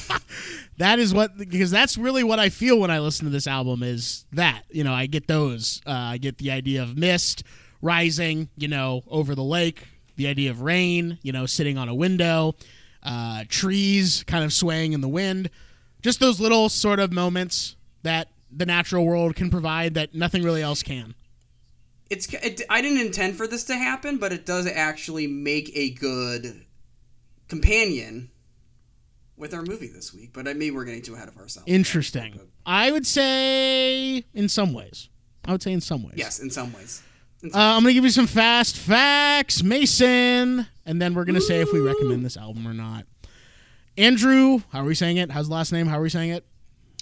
That is what because that's really what I feel when I listen to this album is that you know I get those uh, I get the idea of mist rising you know over the lake the idea of rain you know sitting on a window uh, trees kind of swaying in the wind just those little sort of moments that the natural world can provide that nothing really else can. It's it, I didn't intend for this to happen, but it does actually make a good companion with our movie this week. But I mean, we're getting too ahead of ourselves. Interesting. I would say in some ways. I would say in some ways. Yes, in some ways. In Uh, some- I'm gonna give you some fast facts, Mason, and then we're gonna say if we recommend this album or not. Andrew, how are we saying it? How's the last name? How are we saying it?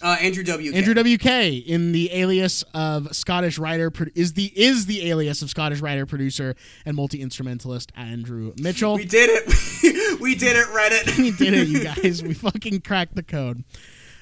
Uh, Andrew W. Andrew WK in the alias of Scottish writer pro- is the is the alias of Scottish writer producer and multi instrumentalist Andrew Mitchell. We did it. we did it. Reddit. we did it, you guys. We fucking cracked the code.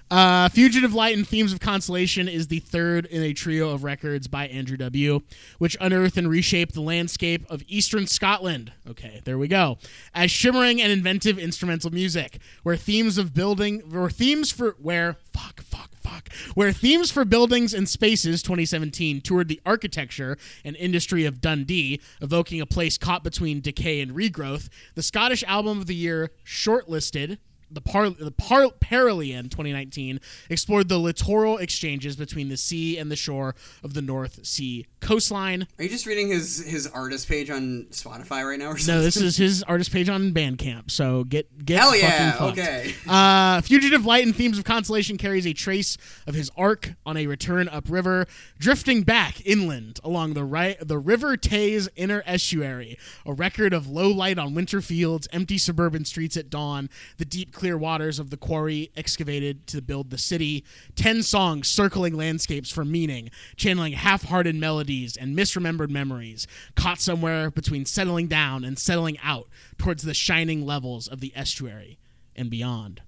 Uh, Fugitive Light and Themes of Consolation is the third in a trio of records by Andrew W., which unearthed and reshaped the landscape of eastern Scotland. Okay, there we go. As shimmering and inventive instrumental music, where themes of building, or themes for, where, fuck, fuck, fuck, where themes for buildings and spaces 2017 toured the architecture and industry of Dundee, evoking a place caught between decay and regrowth. The Scottish Album of the Year shortlisted the Par the Par Paralian 2019 explored the littoral exchanges between the sea and the shore of the North Sea coastline. Are you just reading his his artist page on Spotify right now or something? No, this is his artist page on Bandcamp. So get get Hell yeah. fucked. Okay. Uh, Fugitive Light and Themes of Consolation carries a trace of his arc on a return upriver, drifting back inland along the right the River Tay's inner estuary, a record of low light on winter fields, empty suburban streets at dawn, the deep clear waters of the quarry excavated to build the city, ten songs circling landscapes for meaning, channeling half-hearted melodies and misremembered memories, caught somewhere between settling down and settling out towards the shining levels of the estuary and beyond.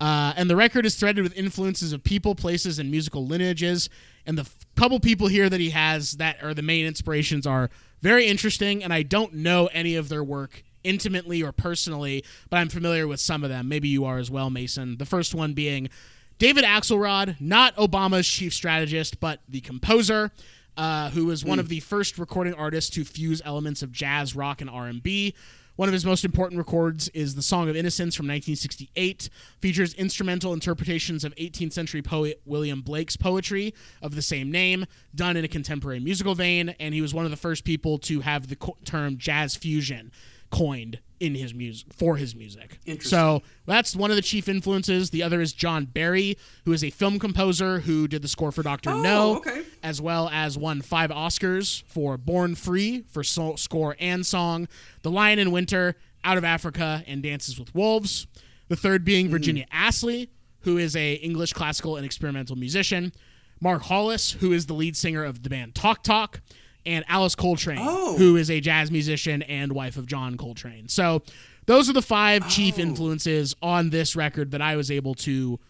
Uh, and the record is threaded with influences of people, places, and musical lineages. And the f- couple people here that he has that are the main inspirations are very interesting. And I don't know any of their work intimately or personally, but I'm familiar with some of them. Maybe you are as well, Mason. The first one being David Axelrod, not Obama's chief strategist, but the composer. Uh, who was one of the first recording artists to fuse elements of jazz, rock, and R&B. One of his most important records is The Song of Innocence from 1968. Features instrumental interpretations of 18th century poet William Blake's poetry of the same name, done in a contemporary musical vein, and he was one of the first people to have the term jazz fusion coined in his music for his music. So that's one of the chief influences. The other is John Barry, who is a film composer who did the score for Doctor Oh, No, okay. as well as won five Oscars for Born Free for so- score and song, The Lion in Winter, Out of Africa, and Dances with Wolves. The third being hmm. Virginia Astley, who is a English classical and experimental musician. Mark Hollis, who is the lead singer of the band Talk Talk, and Alice Coltrane, Oh. who is a jazz musician and wife of John Coltrane. So those are the five chief Oh. influences on this record that I was able to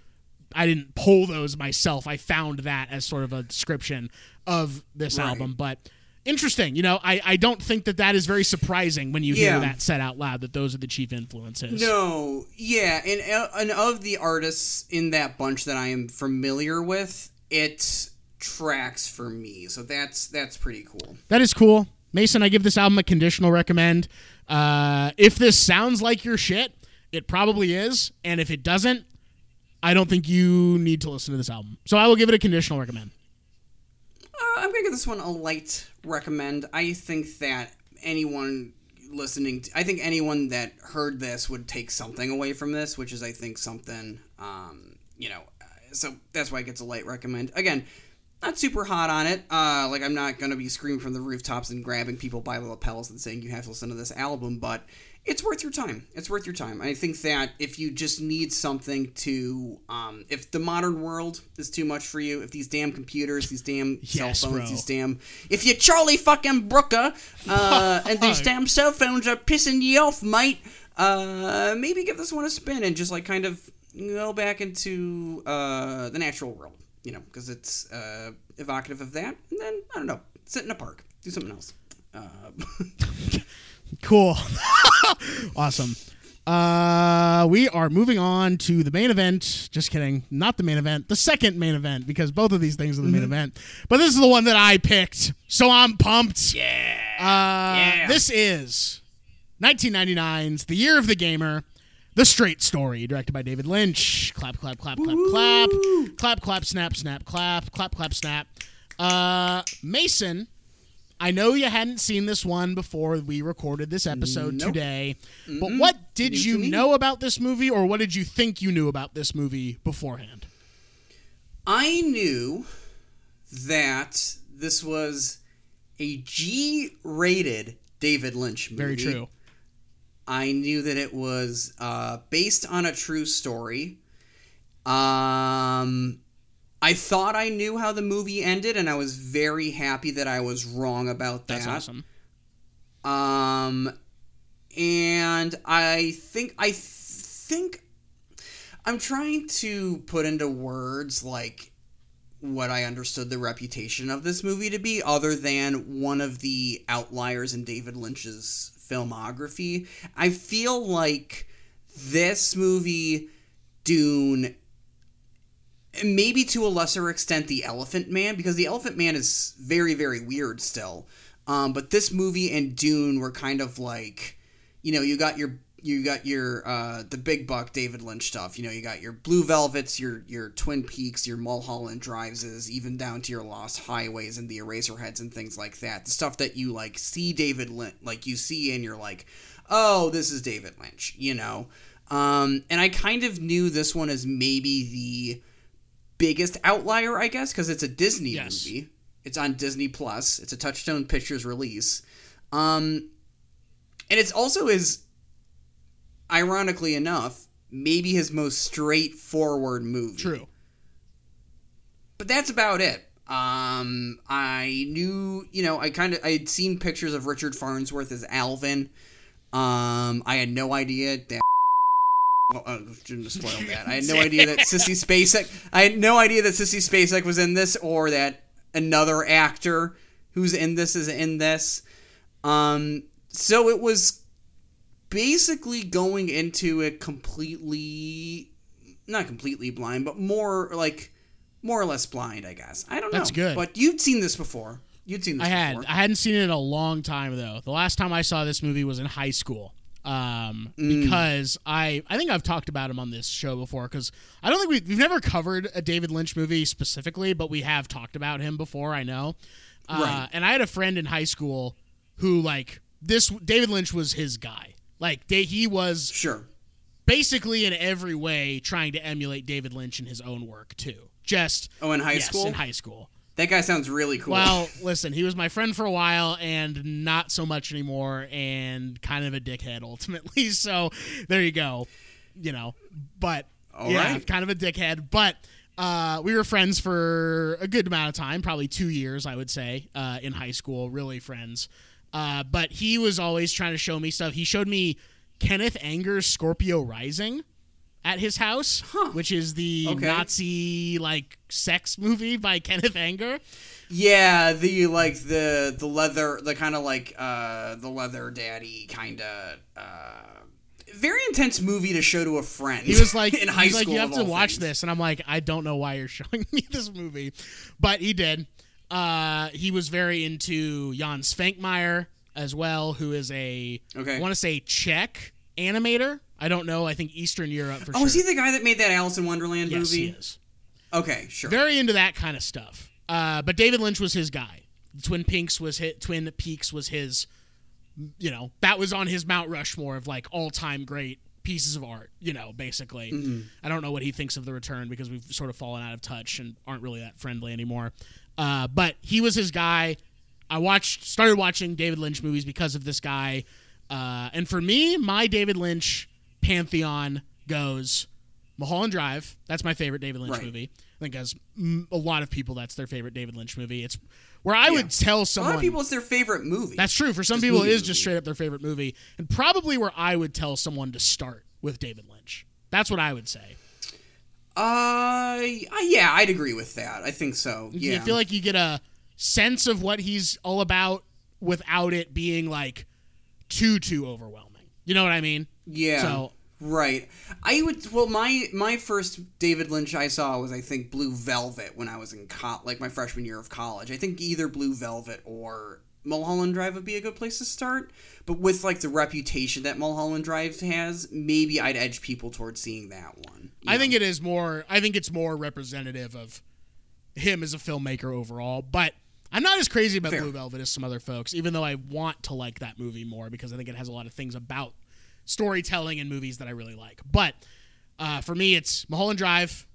I didn't pull those myself. I found that as sort of a description of this Right. album, but interesting. You know, I, I don't think that that is very surprising when you hear that said out loud that those are the chief influences. No, yeah, and uh, and of the artists in that bunch that I am familiar with, it tracks for me. So that's that's pretty cool. That is cool. Mason, I give this album a conditional recommend. Uh, if this sounds like your shit, it probably is. And if it doesn't, I don't think you need to listen to this album. So I will give it a conditional recommend. Uh, I'm gonna give this one a light recommend. I think that anyone listening, to, I think anyone that heard this would take something away from this, which is I think something, um, you know. uh, So that's why it gets a light recommend. Again, not super hot on it. Uh, like I'm not gonna be screaming from the rooftops and grabbing people by the lapels and saying you have to listen to this album, but it's worth your time. It's worth your time. I think that if you just need something to, um, if the modern world is too much for you, if these damn computers, these damn Yes, cell phones, bro. these damn, if you Charlie fucking Brooker, uh, and these damn cell phones are pissing you off, mate, uh, maybe give this one a spin and just like kind of go back into uh, the natural world, you know, because it's uh, evocative of that. And then I don't know, sit in a park, do something else. Uh, Cool. awesome. Uh, we are moving on to the main event. Just kidding. Not the main event. The second main event because both of these things are the main event. But this is the one that I picked. So I'm pumped. Yeah. Uh, Yeah. This is 1999's The Year of the Gamer, The Straight Story, directed by David Lynch. Clap, clap, clap, clap, clap. Clap, clap, snap, snap, clap. Clap, clap, snap. Uh, Mason, I know you hadn't seen this one before we recorded this episode Nope. today, but what did New you know about this movie, or what did you think you knew about this movie beforehand? I knew that this was a G-rated David Lynch movie. Very true. I knew that it was uh, based on a true story. Um, I thought I knew how the movie ended, and I was very happy that I was wrong about that. That's awesome. Um, and I think I th- think I'm trying to put into words like what I understood the reputation of this movie to be, other than one of the outliers in David Lynch's filmography. I feel like this movie, Dune, maybe to a lesser extent the Elephant Man, because the Elephant Man is very, very weird still. Um, but this movie and Dune were kind of like, you know, you got your you got your uh, the big buck David Lynch stuff. You know, you got your Blue Velvets, your your Twin Peaks, your Mulholland Driveses, even down to your Lost Highways and the Eraserheads and things like that. The stuff that you like see David Lynch, like you see and you're like, oh, this is David Lynch. You know, um, and I kind of knew this one as maybe the biggest outlier, I guess, because it's a Disney Yes. movie. It's on Disney Plus. It's a Touchstone Pictures release. Um, and it's also his, ironically enough, maybe his most straightforward movie. True. But that's about it. Um, I knew, you know, I kind of I had seen pictures of Richard Farnsworth as Alvin. Um, I had no idea that. Well, uh, shouldn't have spoiled that. I had no idea that Sissy Spacek. I had no idea that Sissy Spacek was in this, or that another actor who's in this is in this. Um, so it was basically going into it completely, not completely blind, but more like more or less blind, I guess. I don't know. That's good. But you'd seen this before. You'd seen this I had. before. I hadn't seen it in a long time though. The last time I saw this movie was in high school. Um, because I I think I've talked about him on this show before because I don't think we, we've never covered a David Lynch movie specifically, but we have talked about him before. I know. Uh, Right. And I had a friend in high school who like this David Lynch was his guy. Like they, he was Sure. basically in every way trying to emulate David Lynch in his own work too. Just Oh, in high yes, school? in high school. That guy sounds really cool. Well, listen, he was my friend for a while and not so much anymore and kind of a dickhead ultimately. So there you go. You know, but All yeah, right. kind of a dickhead. But uh, we were friends for a good amount of time, probably two years, I would say, uh, in high school, really friends. Uh, but he was always trying to show me stuff. He showed me Kenneth Anger's Scorpio Rising at his house, Huh. which is the Okay. Nazi like sex movie by Kenneth Anger. yeah, the like the the leather, the kind of like uh the leather daddy kind of uh very intense movie to show to a friend. He was like, in high he's school. like, you have to watch things. this, and I'm like, I don't know why you're showing me this movie, but he did. Uh, he was very into Jan Svankmajer as well, who is a Okay. I want to say Czech animator. I don't know. I think Eastern Europe for Oh, sure. is he the guy that made that Alice in Wonderland yes, movie? he is. Okay, sure. Very into that kind of stuff. Uh, but David Lynch was his guy. Twin Peaks was hit. Twin Peaks was his. You know, that was on his Mount Rushmore of like all time great pieces of art. You know, basically. Mm-hmm. I don't know what he thinks of the return because we've sort of fallen out of touch and aren't really that friendly anymore. Uh, but he was his guy. I watched, started watching David Lynch movies because of this guy. Uh, and for me, my David Lynch pantheon goes Mulholland Drive. That's my favorite David Lynch Right. movie. I think as a lot of people, that's their favorite David Lynch movie. It's where I would tell someone. a lot of people, it's their favorite movie. That's true. For some Just people, it is movie just straight up their favorite movie, and probably where I would tell someone to start with David Lynch. That's what I would say. Uh, yeah, I'd agree with that. I think so. You Yeah. feel like you get a sense of what he's all about without it being like too too overwhelming. You know what I mean? Yeah. So Right. I would. Well, my my first David Lynch I saw was I think Blue Velvet when I was in co- like my freshman year of college. I think either Blue Velvet or Mulholland Drive would be a good place to start. But with like the reputation that Mulholland Drive has, maybe I'd edge people towards seeing that one. I know? think it is more. I think it's more representative of him as a filmmaker overall. But I'm not as crazy about Fair. Blue Velvet as some other folks, even though I want to like that movie more because I think it has a lot of things about storytelling and movies that I really like. But uh, for me, it's Mulholland Drive,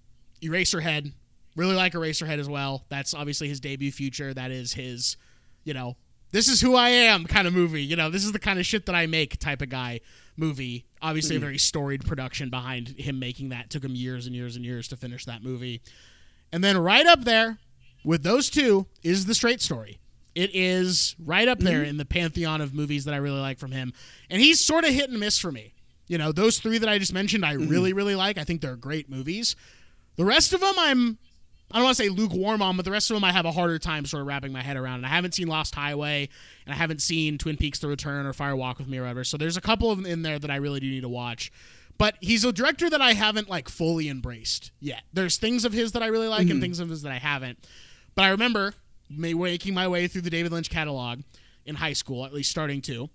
Eraserhead. Really like Eraserhead as well. That's obviously his debut feature. That is his, you know, this is who I am kind of movie. You know, this is the kind of shit that I make type of guy movie. Obviously, a hmm. very storied production behind him making that. Took him years and years and years to finish that movie. And then right up there with those two is the straight story. It is right up there hmm. in the pantheon of movies that I really like from him. And he's sort of hit and miss for me. You know, those three that I just mentioned, I hmm. really, really like. I think they're great movies. The rest of them, I'm, I don't want to say lukewarm on, but the rest of them I have a harder time sort of wrapping my head around. And I haven't seen Lost Highway, and I haven't seen Twin Peaks: The Return or Fire Walk with Me or whatever. So there's a couple of them in there that I really do need to watch. But he's a director that I haven't like fully embraced yet. There's things of his that I really like and mm. things of his that I haven't. But I remember ma- making my way through the David Lynch catalog in high school, at least starting to.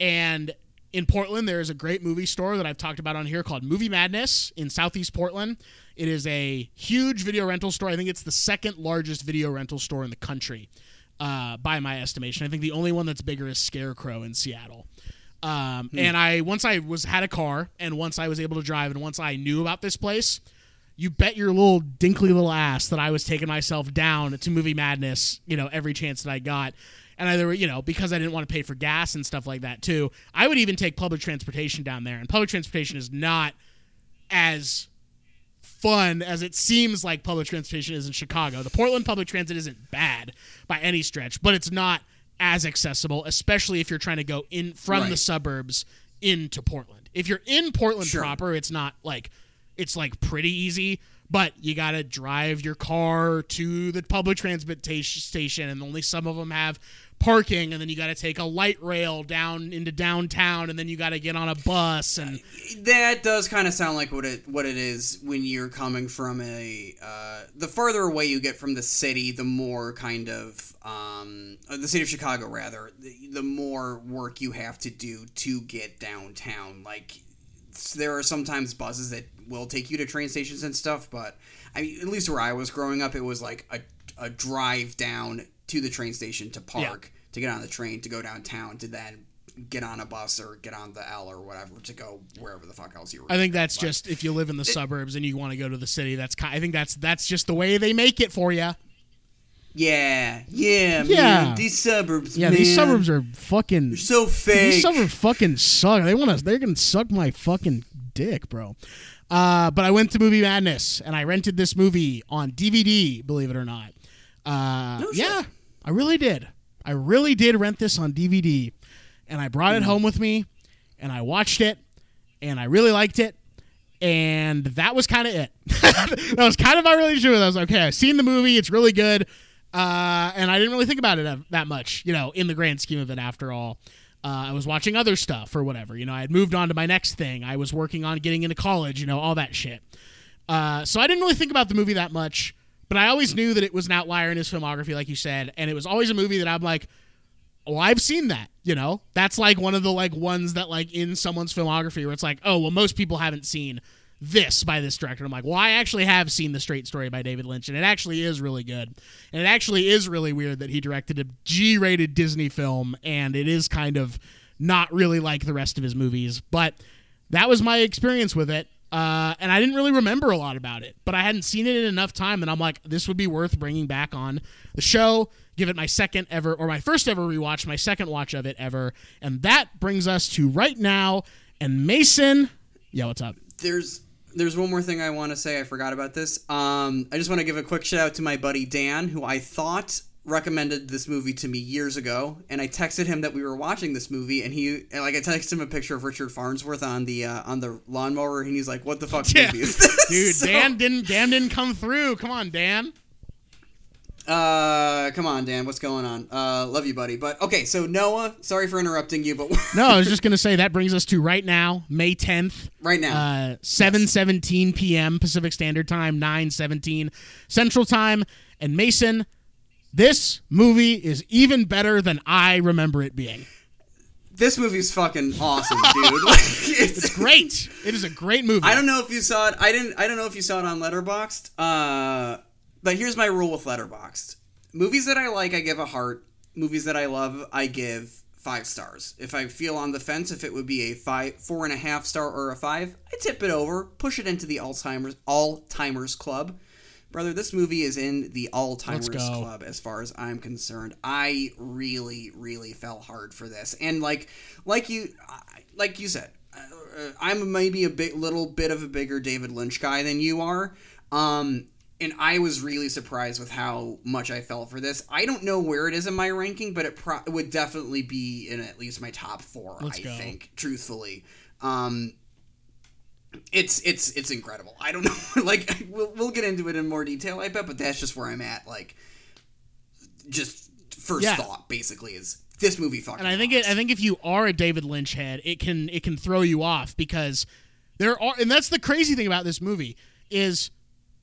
And in Portland, there is a great movie store that I've talked about on here called Movie Madness in Southeast Portland. It is a huge video rental store. I think it's the second largest video rental store in the country, uh, by my estimation. I think the only one that's bigger is Scarecrow in Seattle. Um, And I once I was had a car, and once I was able to drive, and once I knew about this place, you bet your little dinkly little ass that I was taking myself down to Movie Madness, you know, every chance that I got. And either you know, because I didn't want to pay for gas and stuff like that too. I would even take public transportation down there, and public transportation is not as fun as it seems like public transportation is in Chicago. The Portland public transit isn't bad by any stretch, but it's not as accessible, especially if you're trying to go in from the suburbs into Portland. If you're in Portland Sure. proper, it's not like it's like pretty easy, but you got to drive your car to the public transportation station and only some of them have parking and then you got to take a light rail down into downtown and then you got to get on a bus and That does kind of sound like what it what it is when you're coming from a uh, the farther away you get from the city, the more kind of um, uh, the city of Chicago rather, the, the more work you have to do to get downtown. Like there are sometimes buses that will take you to train stations and stuff, but I mean, at least where I was growing up, it was like a a drive down to the train station to park to get on the train to go downtown to then get on a bus or get on the L or whatever to go wherever the fuck else you were. I think that's But- just if you live in the suburbs and you want to go to the city. That's ki- I think that's that's just the way they make it for you. yeah, yeah, Yeah. Man, these suburbs. Yeah, these suburbs are fucking. they're so fake. These suburbs fucking suck. They want to. They're gonna suck my fucking dick, bro. Uh, but I went to Movie Madness and I rented this movie on DVD. Believe it or not. Uh, No yeah, I really did. I really did rent this on DVD, and I brought it home with me, and I watched it, and I really liked it. And that was kind of it. that was kind of my relationship with it. I was like, okay, I've seen the movie. It's really good. Uh, and I didn't really think about it that much, you know, in the grand scheme of it after all. Uh, I was watching other stuff or whatever. You know, I had moved on to my next thing. I was working on getting into college, you know, all that shit. Uh, so I didn't really think about the movie that much, but I always knew that it was an outlier in his filmography, like you said. And it was always a movie that I'm like, well, I've seen that, you know? That's like one of the like ones that like in someone's filmography where it's like, oh, well, most people haven't seen this by this director. I'm like, well, I actually have seen The Straight Story by David Lynch, and it actually is really good. And it actually is really weird that he directed a G-rated Disney film, and it is kind of not really like the rest of his movies. But that was my experience with it. Uh, and I didn't really remember a lot about it, but I hadn't seen it in enough time, and I'm like, this would be worth bringing back on the show. Give it my second ever, or my first ever rewatch, my second watch of it ever, and that brings us to right now. And Mason, yeah, what's up? there's there's one more thing I want to say. I forgot about this. Um, I just want to give a quick shout out to my buddy Dan, who I thought recommended this movie to me years ago, and I texted him that we were watching this movie, and he and like I texted him a picture of Richard Farnsworth on the uh, on the lawnmower, and he's like, "What the fuck Yeah. movie is this?" Dude, So- Dan didn't Dan didn't come through. Come on, Dan. Uh, come on, Dan. What's going on? Uh, love you, buddy. But okay, so Noah, sorry for interrupting you, but No, I was just gonna say that brings us to right now, May tenth, right now, uh, seven seventeen p.m. Pacific Standard Time, nine seventeen Central Time, and Mason. This movie is even better than I remember it being. this movie's fucking awesome, dude. Like, it's, Great. It is a great movie. I don't know if you saw it. I didn't. I don't know if you saw it on Letterboxd. Uh, but here's my rule with Letterboxd: movies that I like, I give a heart. Movies that I love, I give five stars. If I feel on the fence, if it would be a five, four and a half star or a five, I tip it over, push it into the Alzheimer's All Timers Club. Brother, this movie is in the All Timers Club as far as I'm concerned. I really, really fell hard for this, and like, like you, like you said, uh, I'm maybe a bit, little bit of a bigger David Lynch guy than you are. Um, and I was really surprised with how much I fell for this. I don't know where it is in my ranking, but it, pro- it would definitely be in at least my top four. Let's I go. think, truthfully. Um, it's it's it's incredible. I don't know. like we'll we'll get into it in more detail, I bet, but that's just where I'm at. Like, just first Yeah. thought basically is this movie fucking. and I think it, I think if you are a David Lynch head, it can it can throw you off because there are and that's the crazy thing about this movie is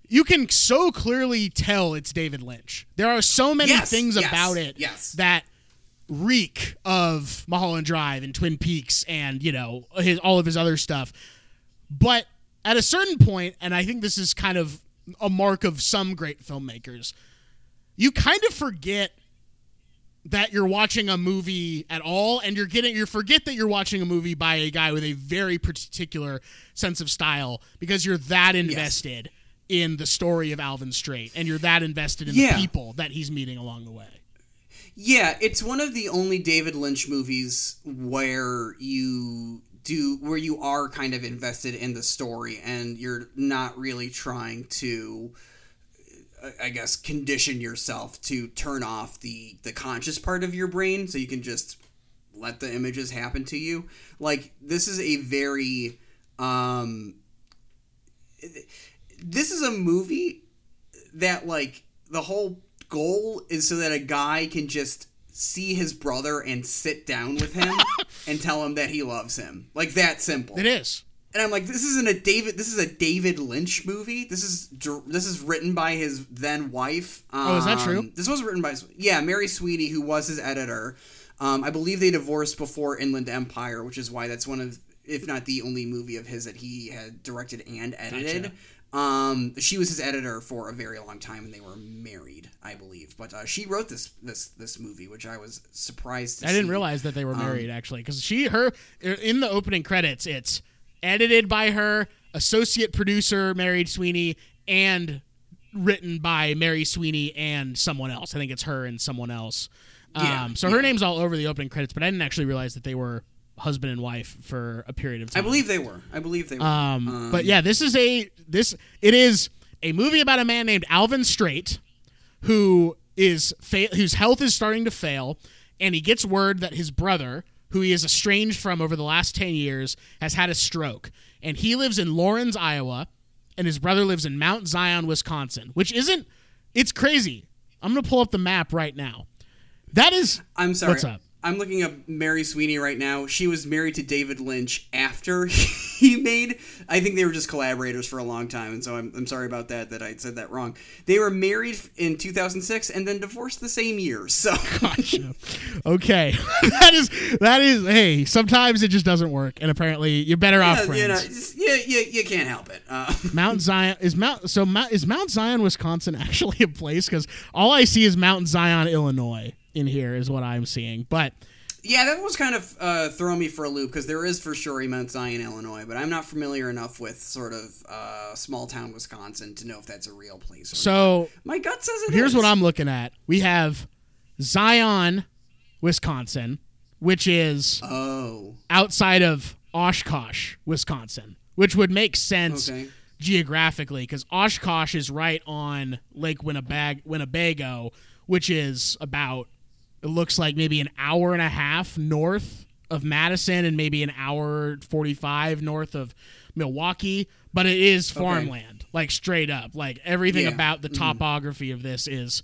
you can so clearly tell it's David Lynch. There are so many Yes, things yes, about it yes. that reek of Mulholland Drive and Twin Peaks and you know his all of his other stuff. But at a certain point, and I think this is kind of a mark of some great filmmakers, you kind of forget that you're watching a movie at all and you're getting you forget that you're watching a movie by a guy with a very particular sense of style because you're that invested in the story of Alvin Straight and you're that invested in Yeah. the people that he's meeting along the way. Yeah, it's one of the only David Lynch movies where you do where you are kind of invested in the story and you're not really trying to I- I guess condition yourself to turn off the the conscious part of your brain so you can just let the images happen to you. Like this is a very um this is a movie that like the whole goal is so that a guy can just see his brother and sit down with him and tell him that he loves him. Like that simple. It is. And I'm like, this isn't a David. This is a David Lynch movie. This is this is written by his then wife. Um, Oh, is that true? This was written by his- yeah Mary Sweeney, who was his editor. Um, I believe they divorced before Inland Empire, which is why that's one of, if not the only movie of his that he had directed and edited. Um, she was his editor for a very long time, and they were married, I believe. But uh, she wrote this this this movie, which I was surprised. to I didn't realize that they were Um, married actually because she her in the opening credits it's edited by her associate producer Mary Sweeney and written by Mary Sweeney and someone else. I think it's her and someone else. Yeah, um, so her yeah. name's all over the opening credits, but I didn't actually realize that they were husband and wife for a period of time. I believe they were. I believe they were. Um, but yeah, this is a this it is a movie about a man named Alvin Straight who is fa- whose health is starting to fail, and he gets word that his brother, who he is estranged from over the last ten years, has had a stroke, and he lives in Laurens, Iowa, and his brother lives in Mount Zion, Wisconsin, which isn't. It's crazy. I'm gonna pull up the map right now. That is I'm sorry. What's up? I'm looking up Mary Sweeney right now. She was married to David Lynch after he made. I think they were just collaborators for a long time, and so I'm, I'm sorry about that. That I said that wrong. They were married in 2006 and then divorced the same year. So okay. that is that is. Hey, sometimes it just doesn't work, and apparently you're better off yeah, friends. you know, just- yeah, yeah, you can't help it. Uh, Mount Zion is Mount so Mount, is Mount Zion, Wisconsin actually a place? Because all I see is Mount Zion, Illinois. In here is what I'm seeing, but yeah, that was kind of uh, throwing me for a loop because there is for sure a Mount Zion, Illinois, but I'm not familiar enough with sort of uh, small town Wisconsin to know if that's a real place. Or not. so my gut says it here's is. what I'm looking at. We have Zion, Wisconsin, which is Oh, outside of Oshkosh, Wisconsin, which would make sense Okay. geographically because Oshkosh is right on Lake Winnebag- Winnebago, which is about it looks like maybe an hour and a half north of Madison and maybe an hour 45 north of Milwaukee, but it is farmland, like straight up. Like everything Yeah. Mm-hmm. about the topography of this is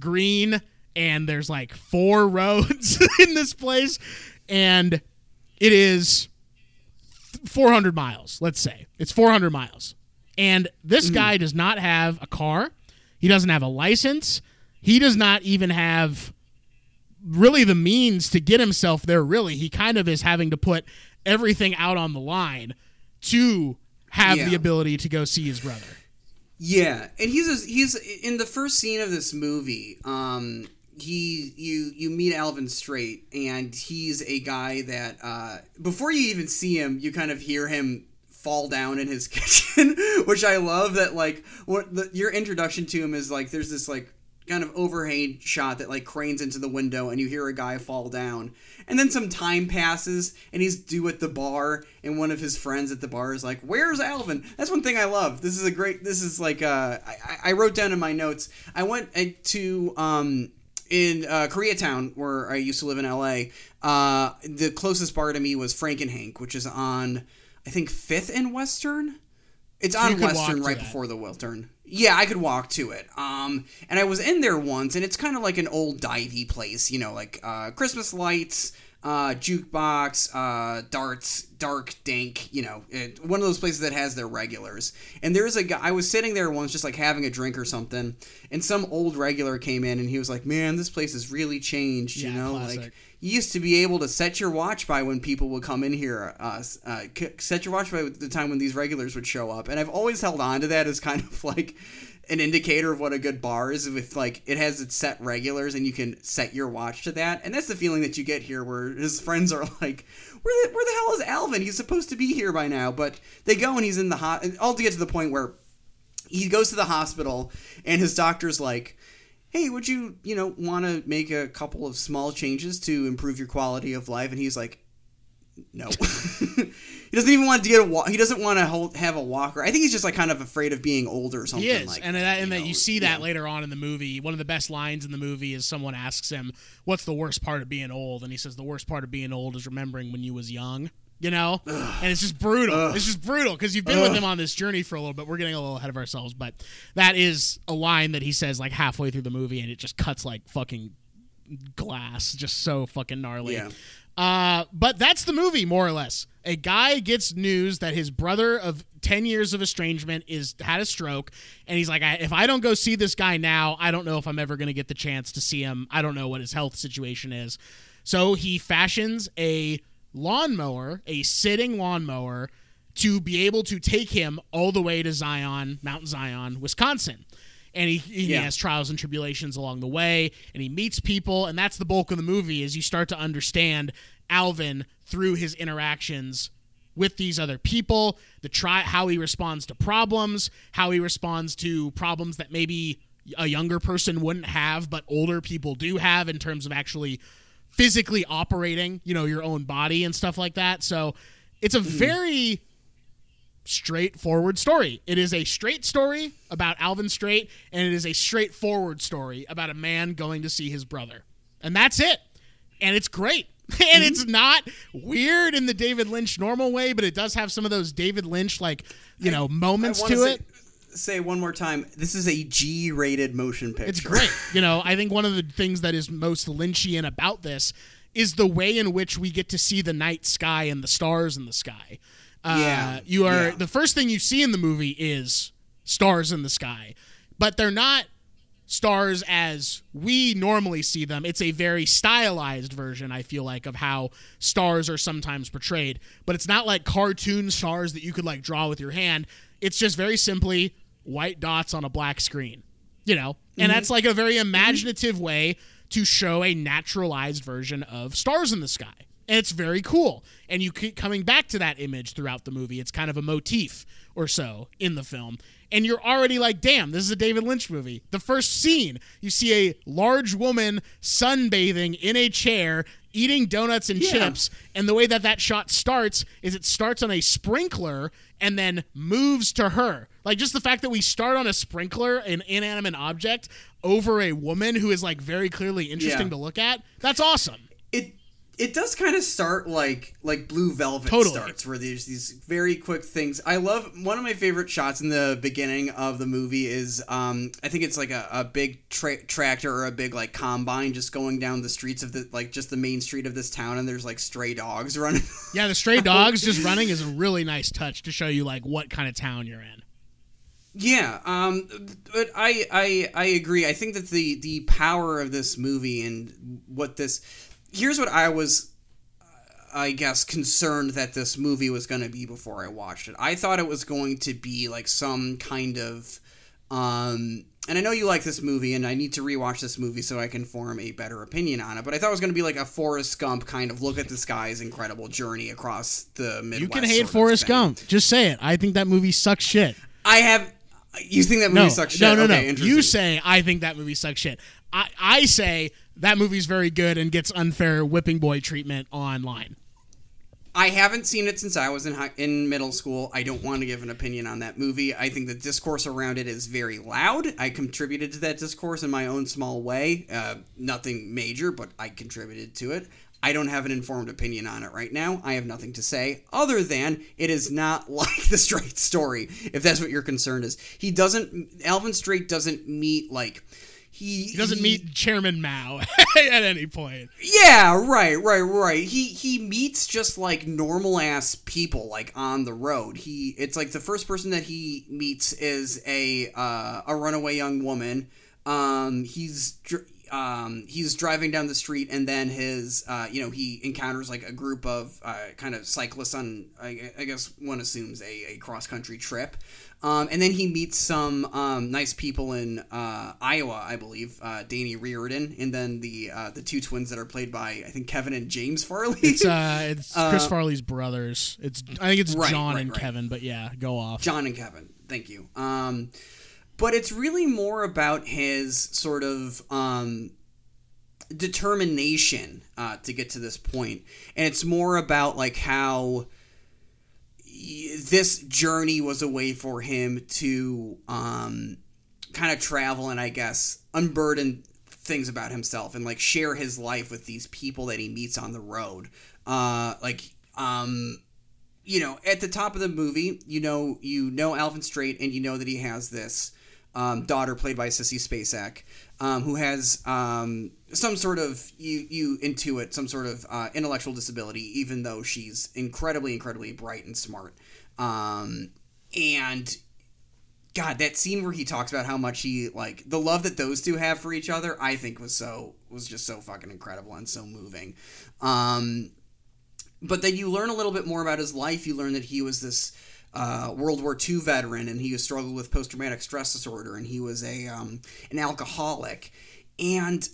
green and there's like four roads in this place and it is 400 miles let's say it's 400 miles and this Mm-hmm. guy does not have a car he doesn't have a license he does not even have really the means to get himself there really he kind of is having to put everything out on the line to have Yeah. the ability to go see his brother Yeah, and he's a, he's in the first scene of this movie. Um, he you you meet Alvin Straight, and he's a guy that uh, before you even see him, you kind of hear him fall down in his kitchen, which I love. That like what the, your introduction to him is like. There's this like kind of overhang shot that like cranes into the window and you hear a guy fall down and then some time passes and he's due at the bar and one of his friends at the bar is like where's alvin that's one thing i love this is a great this is like uh i, I wrote down in my notes i went uh, to um in uh, Koreatown, where I used to live in LA, uh, the closest bar to me was Frank and Hank, which is on, I think, Fifth and Western. It's on Western right that. before the Western. Yeah, I could walk to it. Um, and I was in there once, and it's kind of like an old divey place, you know, like uh, Christmas lights, uh, jukebox, uh, darts, dark, dank, you know, it, one of those places that has their regulars. And there's a guy. I was sitting there once, just like having a drink or something, and some old regular came in, and he was like, "Man, this place has really changed." You Yeah, know, classic. like you used to be able to set your watch by when people would come in here. Uh, uh, set your watch by the time when these regulars would show up, and I've always held on to that as kind of like an indicator of what a good bar is. With like it has its set regulars, and you can set your watch to that, and that's the feeling that you get here, where his friends are like. Where the, where the hell is Alvin? He's supposed to be here by now, but they go and he's in the hot. All to get to the point where he goes to the hospital and his doctor's like hey would you you know want to make a couple of small changes to improve your quality of life and he's like no he doesn't even want to get a walk he doesn't want to hold, have a walker i think he's just like kind of afraid of being older or something He is, like and that, that, and that you see that Yeah. later on in the movie. One of the best lines in the movie is someone asks him, "What's the worst part of being old?" And he says, "The worst part of being old is remembering when you was young." You know, and it's just brutal. It's just brutal because you've been with him on this journey for a little bit. We're getting a little ahead of ourselves, but that is a line that he says like halfway through the movie, and it just cuts like fucking glass, just so fucking gnarly. Yeah. Uh, but that's the movie, more or less. A guy gets news that his brother of 10 years of estrangement is had a stroke, and he's like, I, if I don't go see this guy now, I don't know if I'm ever going to get the chance to see him. I don't know what his health situation is. So he fashions a lawnmower, a sitting lawnmower, to be able to take him all the way to Zion, Mount Zion, Wisconsin and he, he Yeah. has trials and tribulations along the way and he meets people and that's the bulk of the movie is you start to understand alvin through his interactions with these other people the try how he responds to problems how he responds to problems that maybe a younger person wouldn't have but older people do have in terms of actually physically operating you know your own body and stuff like that so it's a very straightforward story. It is a straight story about Alvin Straight, and it is a straightforward story about a man going to see his brother. And that's it. And it's great. And it's not weird in the David Lynch normal way, but it does have some of those David Lynch, like, you know, moments I to wanna it. Say, one more time this is a g-rated motion picture It's great. You know, I think one of the things that is most Lynchian about this is the way in which we get to see the night sky and the stars in the sky. Uh, Yeah. You are Yeah. the first thing you see in the movie is stars in the sky, but they're not stars as we normally see them. It's a very stylized version, I feel like, of how stars are sometimes portrayed. But it's not like cartoon stars that you could like draw with your hand. It's just very simply white dots on a black screen. You know? And mm-hmm. that's like a very mm-hmm. imaginative way to show a naturalized version of stars in the sky. And it's very cool. And you keep coming back to that image throughout the movie. It's kind of a motif or so in the film. And you're already like, damn, this is a David Lynch movie. The first scene, you see a large woman sunbathing in a chair, eating donuts and Yeah. chips. And the way that that shot starts is it starts on a sprinkler and then moves to her. Like just the fact that we start on a sprinkler, an inanimate object, over a woman who is like very clearly interesting Yeah. to look at. That's awesome. it it does kind of start like like Blue Velvet Totally. starts, where there's these very quick things. I love one of my favorite shots in the beginning of the movie is um I think it's like a, a big tra- tractor or a big like combine just going down the streets of the like just the main street of this town, and there's like stray dogs running. Yeah, the stray dogs just running is a really nice touch to show you like what kind of town you're in. Yeah, um, but I, I I agree. I think that the the power of this movie and what this here's what I was, I guess, concerned that this movie was going to be before I watched it. I thought it was going to be like some kind of, um, and I know you like this movie, and I need to rewatch this movie so I can form a better opinion on it. But I thought it was going to be like a Forrest Gump kind of look at this guy's incredible journey across the Midwest. You can hate Forrest. Gump. Just say it. I think that movie sucks shit. I have. You think that movie No, sucks shit? no, no, okay, no. You say I think that movie sucks shit. I, I say that movie's very good and gets unfair whipping boy treatment online. I haven't seen it since I was in high, in middle school. I don't want to give an opinion on that movie. I think the discourse around it is very loud. I contributed to that discourse in my own small way. Uh, nothing major, but I contributed to it. I don't have an informed opinion on it right now. I have nothing to say other than it is not like the Straight story. If that's what your concern is, he doesn't. Alvin Straight doesn't meet like he He doesn't meet Chairman Mao at any point. yeah, right, right, right. He he meets just like normal ass people like on the road. He it's like the first person that he meets is a uh, a runaway young woman. Um, he's um, he's driving down the street and then his uh, you know he encounters like a group of uh, kind of cyclists on I, I guess one assumes a, a cross country trip. Um, and then he meets some um, nice people in uh, Iowa, I believe, uh, Danny Riordan, and then the uh, the two twins that are played by I think Kevin and James Farley. It's uh, it's Chris Farley's brothers. It's I think it's Right, John right, and right. Kevin, but yeah, go off. John and Kevin. Thank you. But it's really more about his sort of um, determination uh, to get to this point, and it's more about like how this journey was a way for him to um, kind of travel and I guess unburden things about himself and like share his life with these people that he meets on the road. Uh, like um, you know, at the top of the movie, you know, you know Alvin Straight, and you know that he has this um, daughter played by Sissy Spacek, um, who has um, some sort of you you intuit some sort of uh, intellectual disability, even though she's incredibly, incredibly bright and smart. Um, and God, that scene where he talks about how much he like the love that those two have for each other, I think was so was just so fucking incredible and so moving. Um, but then you learn a little bit more about his life. You learn that he was this uh, World War II veteran, and he struggled with post traumatic stress disorder, and he was a um, an alcoholic. And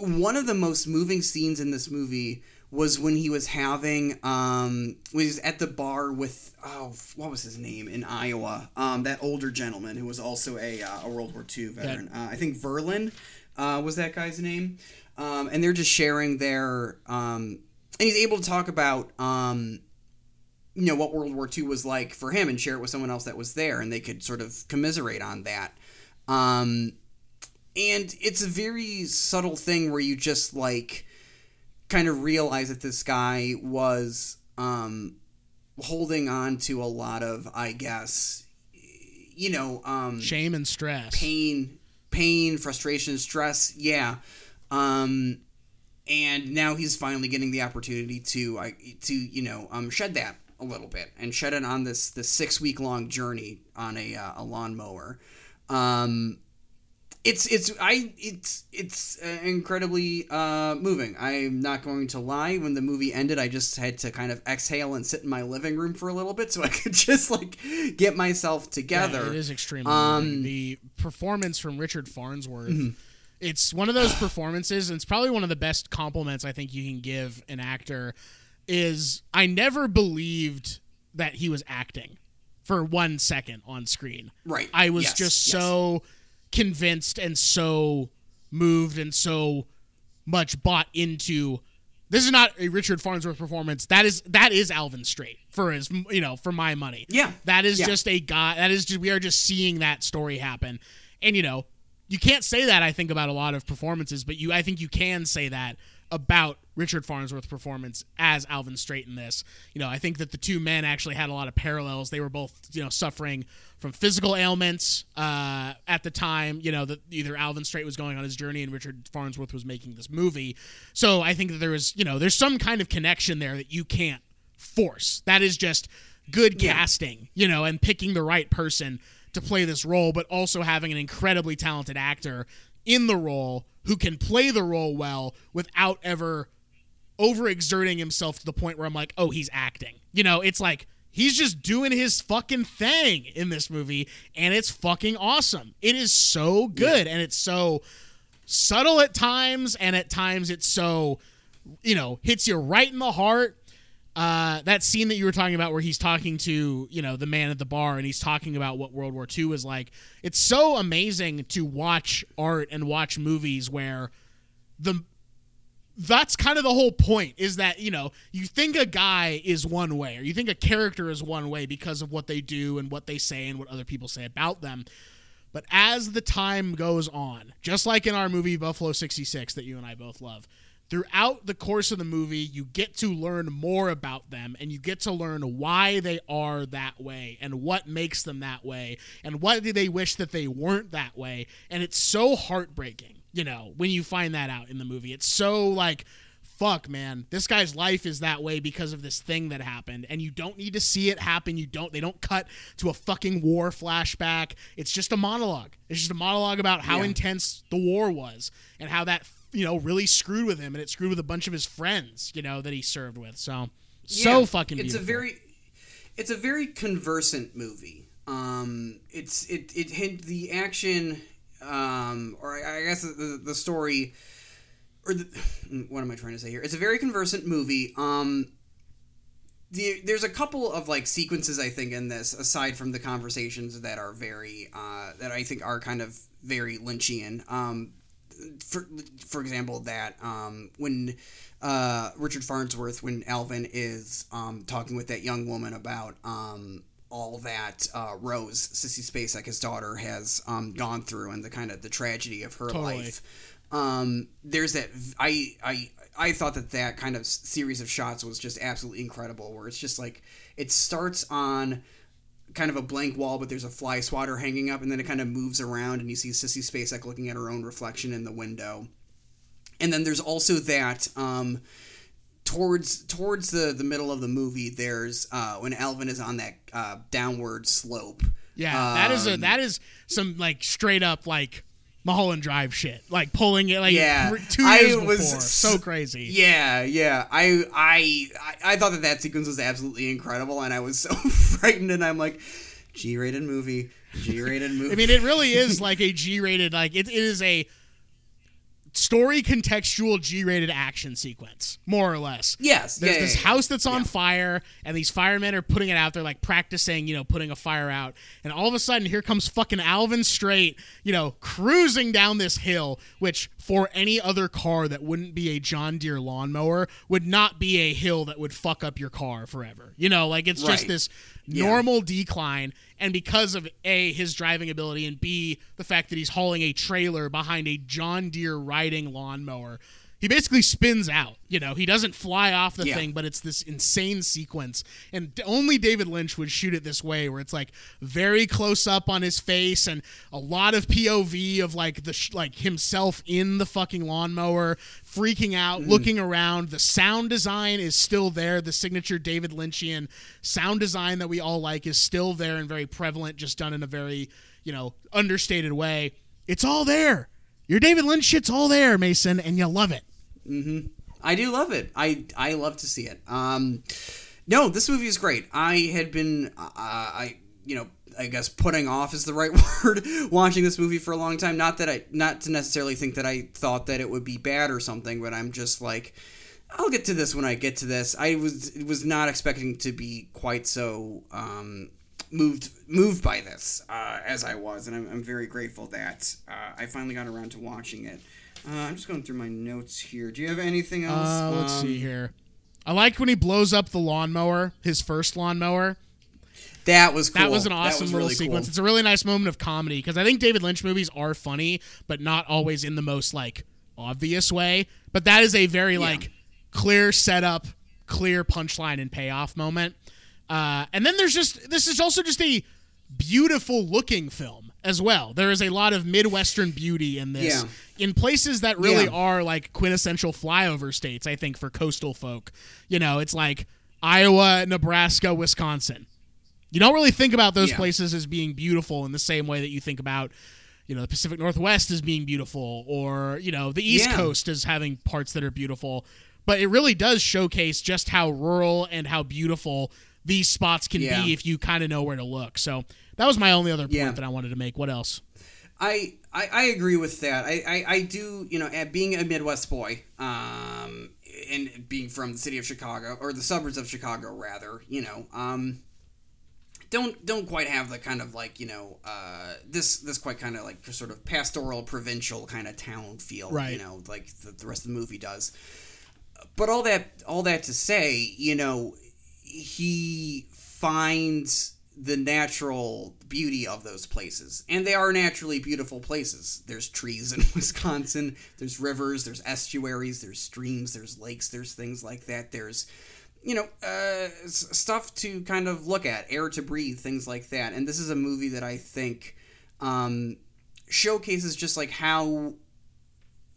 one of the most moving scenes in this movie was when he was having um, when he was at the bar with oh what was his name in Iowa? Um, that older gentleman who was also a, uh, a World War II veteran. Uh, I think Verlyn uh, was that guy's name. Um, and they're just sharing their um, and he's able to talk about um, you know what World War II was like for him and share it with someone else that was there and they could sort of commiserate on that. Um, and it's a very subtle thing where you just like kind of realize that this guy was um, holding on to a lot of I guess you know um, Shame and stress. pain pain frustration stress. Yeah. Um and now he's finally getting the opportunity to I to you know um shed that a little bit and shed it on this this six week long journey on a uh, a lawnmower um it's it's I it's it's uh, incredibly uh, moving. I'm not going to lie. When the movie ended, I just had to kind of exhale and sit in my living room for a little bit so I could just like get myself Yeah, together. it is extremely Um, moving. The performance from Richard Farnsworth. Mm-hmm. It's one of those performances, and it's probably one of the best compliments I think you can give an actor. Is I never believed that he was acting for one second on screen. Right. I was Yes, just yes. so convinced and so moved and so much bought into this is not a Richard Farnsworth performance. That is that is Alvin Straight for his you know for my money. Yeah. that is Yeah. just a guy. That is just we are just seeing that story happen, and you know you can't say that I think about a lot of performances, but you I think you can say that about Richard Farnsworth's performance as Alvin Straight in this. You know, I think that the two men actually had a lot of parallels. They were both, you know, suffering from physical ailments uh, at the time. You know, that either Alvin Straight was going on his journey and Richard Farnsworth was making this movie. So I think that there was, you know, there's some kind of connection there that you can't force. That is just good Yeah. casting, you know, and picking the right person to play this role, but also having an incredibly talented actor in the role who can play the role well without ever overexerting himself to the point where I'm like, oh, he's acting. You know, it's like he's just doing his fucking thing in this movie, and it's fucking awesome. It is so good, and it's so subtle at times, and at times it's so, you know, hits you right in the heart. Uh, that scene that you were talking about where he's talking to you know the man at the bar and he's talking about what world war ii was like it's so amazing to watch art and watch movies where the that's kind of the whole point is that you know you think a guy is one way or you think a character is one way because of what they do and what they say and what other people say about them. But as the time goes on just like in our movie buffalo 66 that you and i both love throughout the course of the movie you get to learn more about them and you get to learn why they are that way and what makes them that way and what do they wish that they weren't that way. And it's so heartbreaking you know when you find that out in the movie. It's so like fuck man this guy's life is that way because of this thing that happened. And you don't need to see it happen. You don't they don't cut to a fucking war flashback. It's just a monologue. It's just a monologue about how Yeah. intense the war was and how that you know really screwed with him and it screwed with a bunch of his friends you know that he served with so so Yeah, fucking It's a very, it's a very conversant movie. Um, it's it it hint the action, um, or I, I guess the, the story, or the, what am I trying to say here? It's a very conversant movie. Um, the, there's a couple of like sequences I think in this, aside from the conversations that are very uh, that I think are kind of very Lynchian. Um, for for example, that um, when uh, Richard Farnsworth, when Alvin is um, talking with that young woman about um, all that uh, Rose, Sissy Spacek, his daughter, has um, gone through and the kind of the tragedy of her Totally. life. Um, there's that I I I thought that that kind of series of shots was just absolutely incredible. Where it's just like it starts on kind of a blank wall, but there's a fly swatter hanging up, and then it kind of moves around, and you see Sissy Spacek looking at her own reflection in the window. And then there's also that um, towards towards the the middle of the movie. There's uh, when Alvin is on that uh, downward slope. yeah that is a Um, that is some like straight up like Mulholland Drive shit, like pulling it like Yeah, two I years was before. So crazy. Yeah, yeah. I, I I I thought that that sequence was absolutely incredible, and I was so frightened. And I'm like, G-rated movie, G-rated movie. I mean, it really is like a G-rated, like it, it is a story contextual G-rated action sequence, more or less. yes, There's yeah, this yeah, yeah. house that's on fire, and these firemen are putting it out. They're like practicing, you know, putting a fire out. And all of a sudden, here comes fucking Alvin Straight, you know, cruising down this hill, which for any other car that wouldn't be a John Deere lawnmower would not be a hill that would fuck up your car forever. You know, like it's just this Yeah. normal decline. And because of A, his driving ability, and B, the fact that he's hauling a trailer behind a John Deere riding lawnmower, he basically spins out. You know, he doesn't fly off the Yeah. thing, but it's this insane sequence. And only David Lynch would shoot it this way, where it's like very close up on his face and a lot of POV of like the sh- like himself in the fucking lawnmower, freaking out, Mm. looking around. The sound design is still there. The signature David Lynchian sound design that we all like is still there and very prevalent, just done in a very you know understated way. It's all there. Your David Lynch shit's all there, Mason, and you love it. I do love it. I I love to see it. Um, no, this movie is great. I had been, uh, I you know, I guess putting off is the right word. watching this movie for a long time. Not that I, not to necessarily think that I thought that it would be bad or something, but I'm just like, I'll get to this when I get to this. I was was not expecting to be quite so um, moved moved by this uh, as I was, and I'm, I'm very grateful that uh, I finally got around to watching it. Uh, I'm just going through my notes here. Do you have anything else? Uh, let's Um, see here. I like when he blows up the lawnmower, his first lawnmower. That was cool. That was an awesome little really sequence. cool. It's a really nice moment of comedy because I think David Lynch movies are funny, but not always in the most like obvious way, but that is a very like clear setup, clear punchline and payoff moment. Uh, and then there's just this is also just a beautiful looking film as well. There is a lot of midwestern beauty in this, Yeah. in places that really Yeah. are like quintessential flyover states. I think for coastal folk, you know, it's like Iowa, Nebraska, Wisconsin. You don't really think about those Yeah. places as being beautiful in the same way that you think about, you know, the Pacific Northwest as being beautiful or, you know, the East. Coast as having parts that are beautiful. But it really does showcase just how rural and how beautiful these spots can be if you kind of know where to look. So that was my only other point Yeah. that I wanted to make. What else? I, I, I agree with that. I, I, I do, you know, being a Midwest boy, um, and being from the city of Chicago or the suburbs of Chicago, rather, you know, um, don't don't quite have the kind of like you know uh, this this quite kind of like sort of pastoral provincial kind of town feel, Right. you know, like the, the rest of the movie does. But all that all that to say, you know, he finds the natural beauty of those places. And they are naturally beautiful places. There's trees in Wisconsin, there's rivers, there's estuaries, there's streams, there's lakes, there's things like that. There's you know, uh, stuff to kind of look at, air to breathe, things like that. And this is a movie that I think um, showcases just like how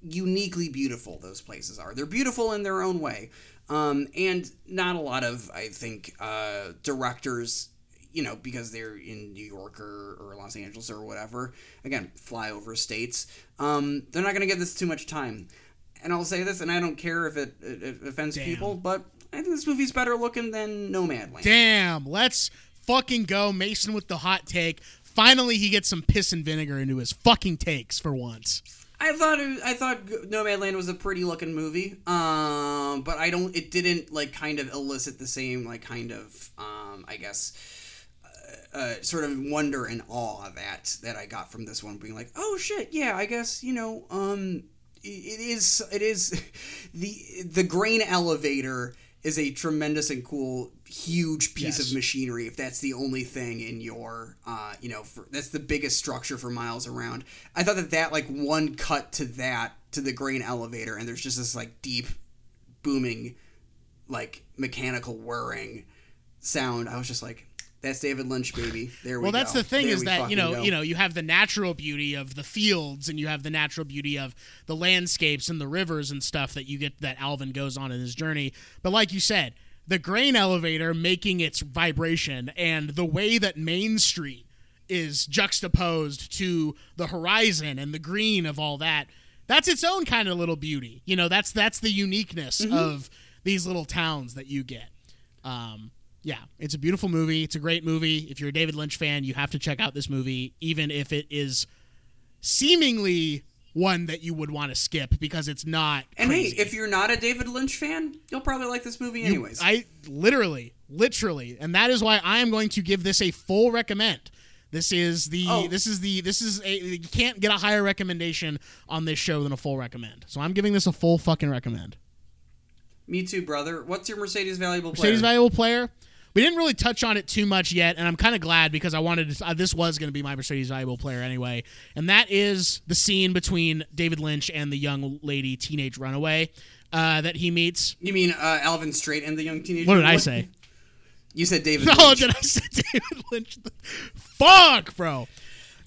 uniquely beautiful those places are. They're beautiful in their own way. Um, and not a lot of, I think, uh, directors, you know, because they're in New York or, or Los Angeles or whatever, again, flyover states, um, they're not going to give this too much time. And I'll say this, and I don't care if it, it, it offends Damn. people, but I think this movie's better looking than Nomadland. Damn, let's fucking go. Mason with the hot take. Finally, he gets some piss and vinegar into his fucking takes for once. I thought I thought Nomadland was a pretty looking movie, um, but I don't. It didn't like kind of elicit the same like kind of um, I guess uh, sort of wonder and awe that that I got from this one, being like, oh shit, yeah, I guess you know, um, it, it is it is the the grain elevator is a tremendous and cool huge piece Yes. of machinery if that's the only thing in your uh, you know for, that's the biggest structure for miles around i thought that that like one cut to that to the grain elevator and there's just this like deep booming like mechanical whirring sound i was just like that's david lynch baby. There we well go. that's the thing There is that you know go. you know you have the natural beauty of the fields and you have the natural beauty of the landscapes and the rivers and stuff that you get that alvin goes on in his journey. But like you said the grain elevator making its vibration and the way that main street is juxtaposed to the horizon and the green of all that that's its own kind of little beauty. You know that's that's the uniqueness Mm-hmm. of these little towns that you get. Um, yeah, it's a beautiful movie. It's a great movie. If you're a David Lynch fan, you have to check out this movie, even if it is seemingly one that you would want to skip because it's not. and crazy. hey if you're not a david lynch fan you'll probably like this movie You- anyways I literally, literally, and that is why I am going to give this a full recommend. This is the Oh. this is the this is a you can't get a higher recommendation on this show than a full recommend. So I'm giving this a full fucking recommend. me too brother what's your mercedes valuable player Mercedes valuable player. We didn't really touch on it too much yet, and I'm kind of glad because I wanted to, uh, this was going to be my Mercedes valuable player anyway, and that is the scene between David Lynch and the young lady teenage runaway uh, that he meets. you mean uh, alvin straight and the young teenager What did I say? you said david Oh, lynch. did I say David Lynch? Fuck, bro.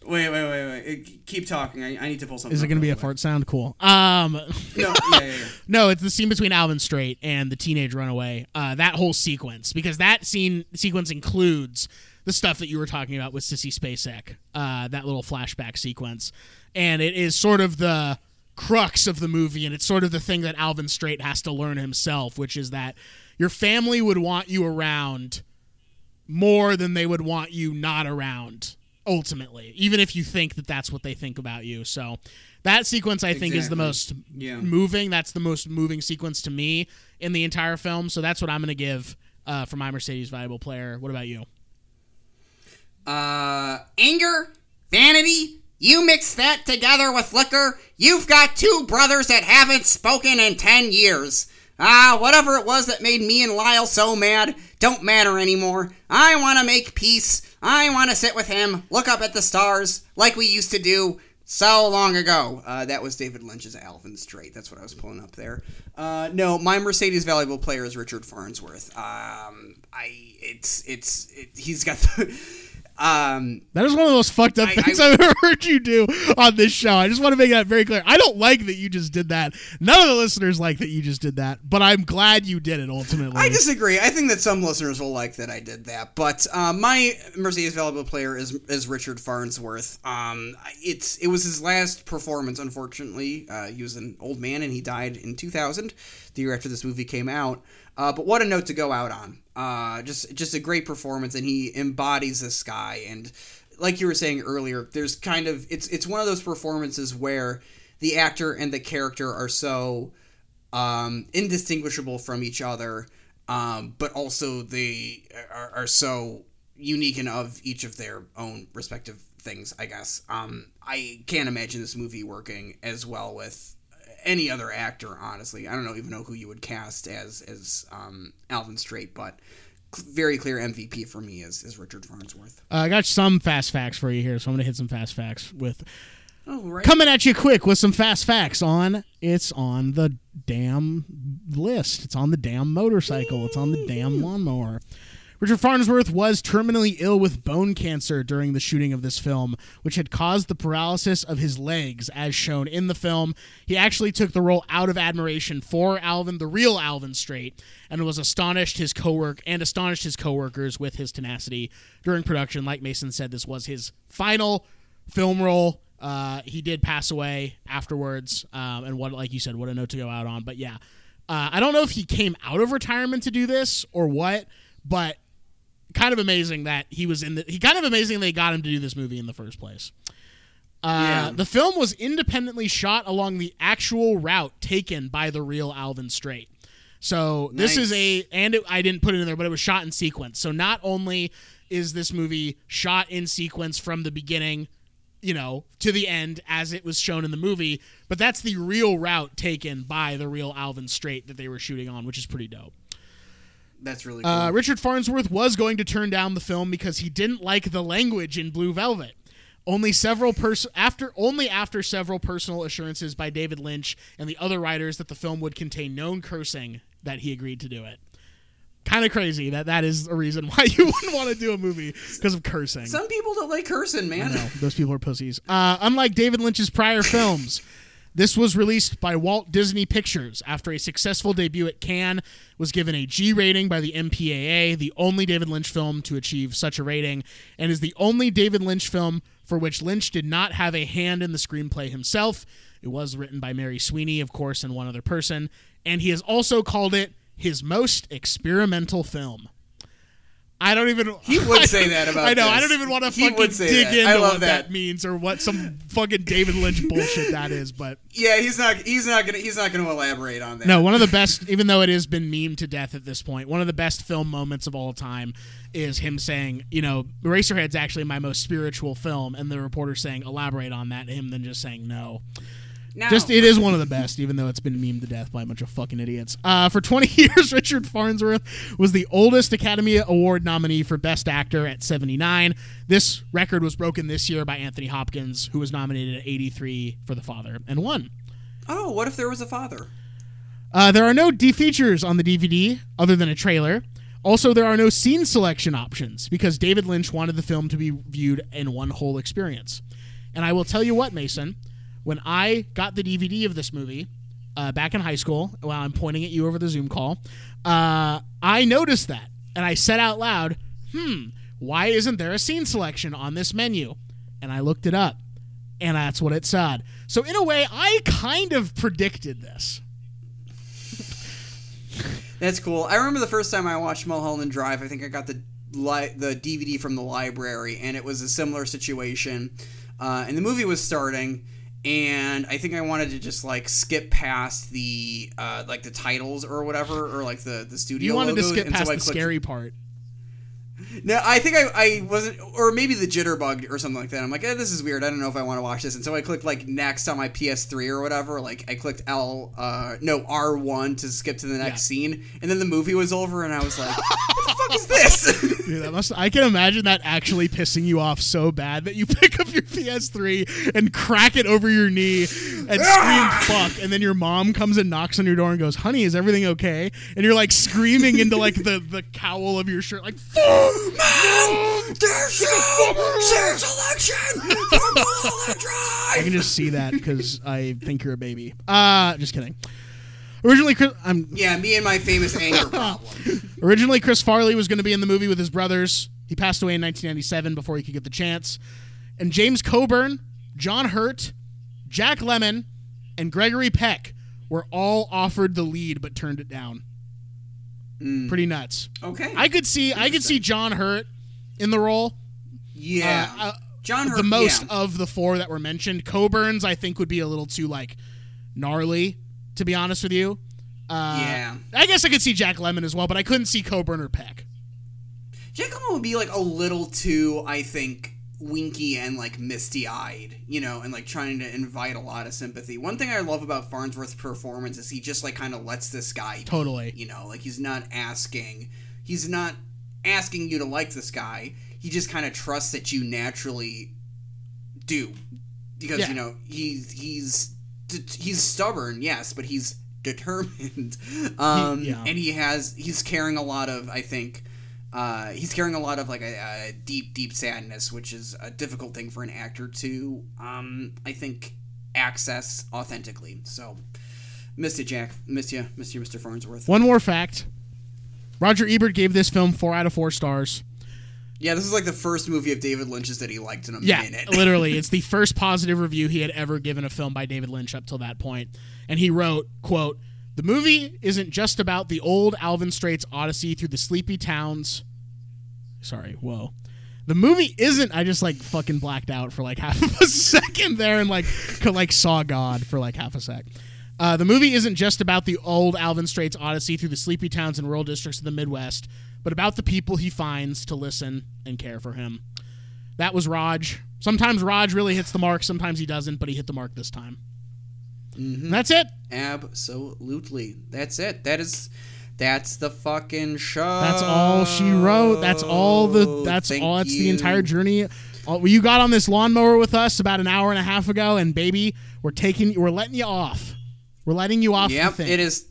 Wait, wait, wait, wait. Keep talking. I, I need to pull something. Is it going to be real a fart sound? Cool. Um. No, yeah, yeah, yeah. no, it's the scene between Alvin Straight and the teenage runaway. Uh, that whole sequence, because that scene sequence includes the stuff that you were talking about with Sissy Spacek, uh, that little flashback sequence, and it is sort of the crux of the movie, and it's sort of the thing that Alvin Straight has to learn himself, which is that your family would want you around more than they would want you not around ultimately even if you think that that's what they think about you so that sequence i think is the most Yeah. moving that's the most moving sequence to me in the entire film so that's what i'm going to give uh, for my mercedes valuable player what about you Uh, anger, vanity. You mix that together with liquor, you've got two brothers that haven't spoken in ten years. Ah, whatever it was that made me and Lyle so mad, don't matter anymore. I want to make peace. I want to sit with him, look up at the stars, like we used to do so long ago. Uh, that was David Lynch's Alvin Straight. That's what I was pulling up there. Uh, no, my Mercedes valuable player is Richard Farnsworth. Um, I it's it's it, he's got the. Um, that is one of the most fucked up I- things I- have ever heard you do on this show. I just want to make that very clear. I don't like that you just did that. None of the listeners like that you just did that, but I'm glad you did it ultimately. I disagree. I think that some listeners will like that I did that, but um, my Mercedes valuable player is is Richard Farnsworth. Um, it's it was his last performance. Unfortunately, uh, he was an old man and he died in 2000, the year after this movie came out. Uh, but what a note to go out on! Uh, just just a great performance, and he embodies this guy. And like you were saying earlier, there's kind of it's it's one of those performances where the actor and the character are so um, indistinguishable from each other, um, but also they are, are so unique and of each of their own respective things. I guess um, I can't imagine this movie working as well with any other actor. Honestly, I don't know even know who you would cast as as um, Alvin Straight, but very clear MVP for me is is Richard Farnsworth. Uh, I got some fast facts for you here, so I'm gonna hit some fast facts with Oh right. coming at you quick with some fast facts on it's on the damn list. It's on the damn motorcycle. It's on the damn lawnmower. Richard Farnsworth was terminally ill with bone cancer during the shooting of this film, which had caused the paralysis of his legs, as shown in the film. He actually took the role out of admiration for Alvin, the real Alvin Straight, and was astonished his cowork and astonished his coworkers with his tenacity during production. Like Mason said, this was his final film role. Uh, he did pass away afterwards, um, and what, like you said, what a note to go out on. But yeah, uh, I don't know if he came out of retirement to do this or what, but kind of amazing that he was in the. He kind of amazing they got him to do this movie in the first place. Uh, Yeah. The film was independently shot along the actual route taken by the real Alvin Straight. So this is a, and it, I didn't put it in there, but it was shot in sequence. So not only is this movie shot in sequence from the beginning, you know, to the end as it was shown in the movie, but that's the real route taken by the real Alvin Straight that they were shooting on, which is pretty dope. That's really cool. Uh, Richard Farnsworth was going to turn down the film because he didn't like the language in Blue Velvet. Only several pers- after only after several personal assurances by David Lynch and the other writers that the film would contain known cursing that he agreed to do it. Kind of crazy that that is a reason why you wouldn't want to do a movie because of cursing. Some people don't like cursing, man. No, those people are pussies. Uh, unlike David Lynch's prior films, this was released by Walt Disney Pictures after a successful debut at Cannes. Was given a G rating by the MPAA, the only David Lynch film to achieve such a rating, and is the only David Lynch film for which Lynch did not have a hand in the screenplay himself. It was written by Mary Sweeney, of course, and one other person, and he has also called it his most experimental film. I don't even. He would say that about I know. I don't even want to fucking dig that. into what that. that. means or what some fucking David Lynch bullshit that is. But Yeah, he's not. He's not gonna. He's not gonna elaborate on that. no, one of the best, even though it has been memed to death at this point, one of the best film moments of all time is him saying, you know, Eraserhead's actually my most spiritual film, and the reporter saying, elaborate on that, him then just saying no. Now, Just it is one of the best, even though it's been memed to death by a bunch of fucking idiots. Uh, for 20 years, Richard Farnsworth was the oldest Academy Award nominee for Best Actor at 79. This record was broken this year by Anthony Hopkins, who was nominated at 83 for The Father and won. Oh, what if there was a father? Uh, there are no D features on the DVD other than a trailer. Also, there are no scene selection options because David Lynch wanted the film to be viewed in one whole experience. And I will tell you what, Mason, when I got the DVD of this movie uh, back in high school, while I'm pointing at you over the Zoom call, uh, I noticed that. And I said out loud, hmm, why isn't there a scene selection on this menu? And I looked it up, and that's what it said. So, in a way, I kind of predicted this. That's cool. I remember the first time I watched Mulholland Drive. I think I got the li- the DVD from the library, and it was a similar situation. Uh, and the movie was starting, and I think I wanted to just like skip past the uh, like the titles or whatever, or like the the studio. You wanted to logos, skip and so past I the scary part. No, I think I, I wasn't, or maybe the jitterbug or something like that. I'm like, eh, this is weird. I don't know if I want to watch this. And so I clicked like next on my PS3 or whatever. Like I clicked L, uh, no R1 to skip to the next Yeah. scene, and then the movie was over, and I was like, what fuck is this? Dude, that must. I can imagine that actually pissing you off so bad that you pick up your PS3 and crack it over your knee and scream "fuck," and then your mom comes and knocks on your door and goes, "Honey, is everything okay?" And you're like screaming into like the the cowl of your shirt, like "Fuck, Mom, there's no selection from I can just see that because I think you're a baby. Uh, just kidding. Originally, Chris, I'm Yeah, me and my famous anger problem. Originally, Chris Farley was going to be in the movie with his brothers. He passed away in 1997 before he could get the chance. And James Coburn, John Hurt, Jack Lemmon, and Gregory Peck were all offered the lead but turned it down. Pretty nuts. Okay. I could see I could see John Hurt in the role. yeah. Uh, uh, John Hurt, the most yeah. of the four that were mentioned. Coburn's I think would be a little too like gnarly, to be honest with you. Uh, Yeah. I guess I could see Jack Lemmon as well, but I couldn't see Coburn or Peck. Jack Lemmon would be like a little too, I think, winky and like misty eyed, you know, and like trying to invite a lot of sympathy. One thing I love about Farnsworth's performance is he just like kind of lets this guy be, Totally. you know, like he's not asking, he's not asking you to like this guy. He just kind of trusts that you naturally do, because Yeah. you know he's he's he's he's stubborn, yes, but he's determined, um, yeah. and he has he's carrying a lot of I think. Uh, he's carrying a lot of like a, a deep, deep sadness, which is a difficult thing for an actor to, um, I think, access authentically. So, missed you, Jack. Missed you, missed you, Mr. Farnsworth. One more fact. Roger Ebert gave this film four out of four stars. Yeah, this is like the first movie of David Lynch's that he liked in a Yeah, minute. literally, it's the first positive review he had ever given a film by David Lynch up till that point. And he wrote, "quote The movie isn't just about the old Alvin Straight's odyssey through the sleepy towns." Sorry, whoa. The movie isn't. I just like fucking blacked out for like half of a second there and like could, like saw God for like half a sec. Uh, the movie isn't just about the old Alvin Straight's odyssey through the sleepy towns and rural districts of the Midwest, but about the people he finds to listen and care for him. That was Raj. Sometimes Raj really hits the mark, sometimes he doesn't, but he hit the mark this time. And that's it. Absolutely. That's it. That is. That's the fucking show. That's all she wrote. That's all the. That's Thank all. That's the entire journey. All, you got on this lawnmower with us about an hour and a half ago, and baby, we're taking. We're letting you off. We're letting you off. Yep, it is.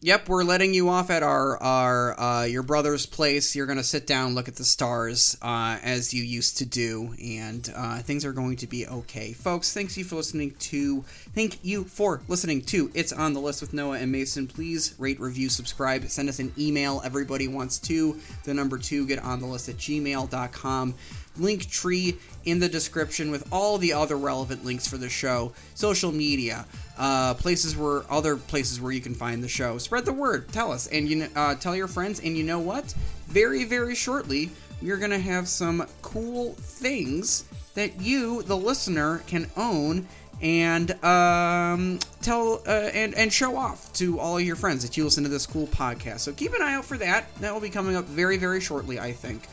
Yep, we're letting you off at our our uh, your brother's place. You're gonna sit down, look at the stars uh, as you used to do, and uh, things are going to be okay, folks. Thanks you for listening to. Thank you for listening to. It's on the list with Noah and Mason. Please rate, review, subscribe, send us an email. Everybody wants to. The number two, get on the list at gmail.com. Link tree in the description with all the other relevant links for the show, social media, uh, places where other places where you can find the show. Spread the word. Tell us, and you uh, tell your friends. And you know what? Very very shortly, we're gonna have some cool things that you, the listener, can own and um, tell uh, and and show off to all your friends that you listen to this cool podcast. So keep an eye out for that. That will be coming up very very shortly, I think.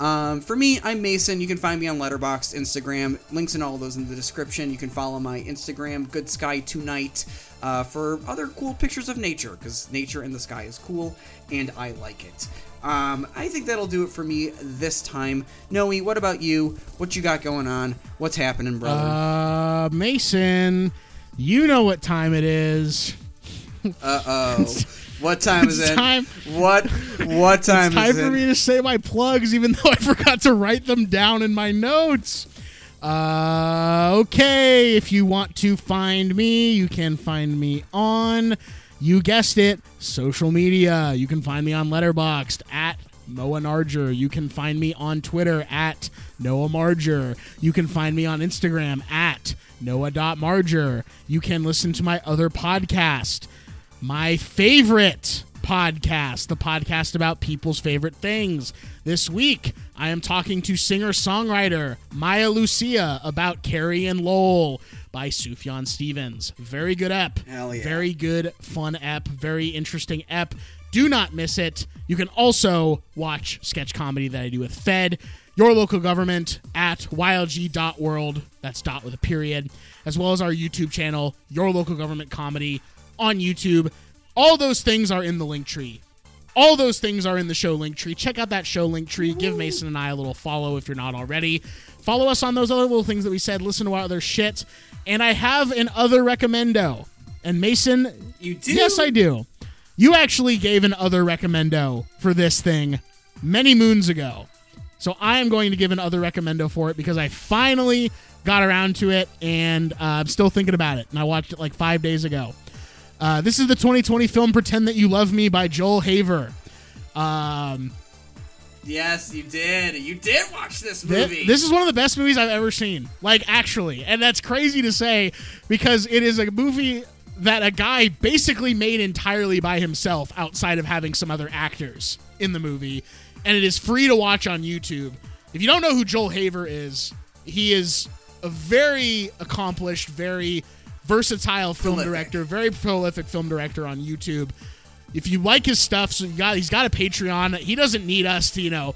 Um, for me, I'm Mason. You can find me on Letterboxd, Instagram. Links and all of those in the description. You can follow my Instagram, Good Sky Tonight, uh, for other cool pictures of nature because nature and the sky is cool and I like it. Um, I think that'll do it for me this time. Noe, what about you? What you got going on? What's happening, brother? Uh, Mason, you know what time it is. Uh oh. What time is it? time. What what time it's time is for it? me to say my plugs, even though I forgot to write them down in my notes. Uh, okay, if you want to find me, you can find me on, you guessed it, social media. You can find me on Letterboxd at Noah Marger. You can find me on Twitter at Noah Marger. You can find me on Instagram at Noah.Marger. You can listen to my other podcast, my favorite podcast, the podcast about people's favorite things. This week, I am talking to singer songwriter Maya Lucia about Carrie and Lowell by Sufjan Stevens. Very good ep. Hell yeah. Very good, fun ep. Very interesting ep. Do not miss it. You can also watch sketch comedy that I do with Fed, your local government at ylg.world. That's dot with a period. As well as our YouTube channel, Your Local Government Comedy on YouTube. All those things are in the link tree. all those things are in the show link tree. Check out that show link tree. Give Mason and I a little follow if you're not already. Follow us on those other little things that we said. Listen to our other shit. And I have an other recommendo. And Mason, You do? Yes, I do. You actually gave an other recommendo for this thing many moons ago. So I am going to give an other recommendo for it because I finally got around to it and uh, I'm still thinking about it. And I watched it like five days ago. Uh, this is the 2020 film Pretend That You Love Me by Joel Haver. Um, Yes, you did. You did watch this Thi- movie. This is one of the best movies I've ever seen. Like, actually. And that's crazy to say because it is a movie that a guy basically made entirely by himself outside of having some other actors in the movie. And it is free to watch on YouTube. If you don't know who Joel Haver is, he is a very accomplished, very versatile film Prolific. director, very prolific film director on YouTube. If you like his stuff, so you got he's got a Patreon. He doesn't need us to, you know,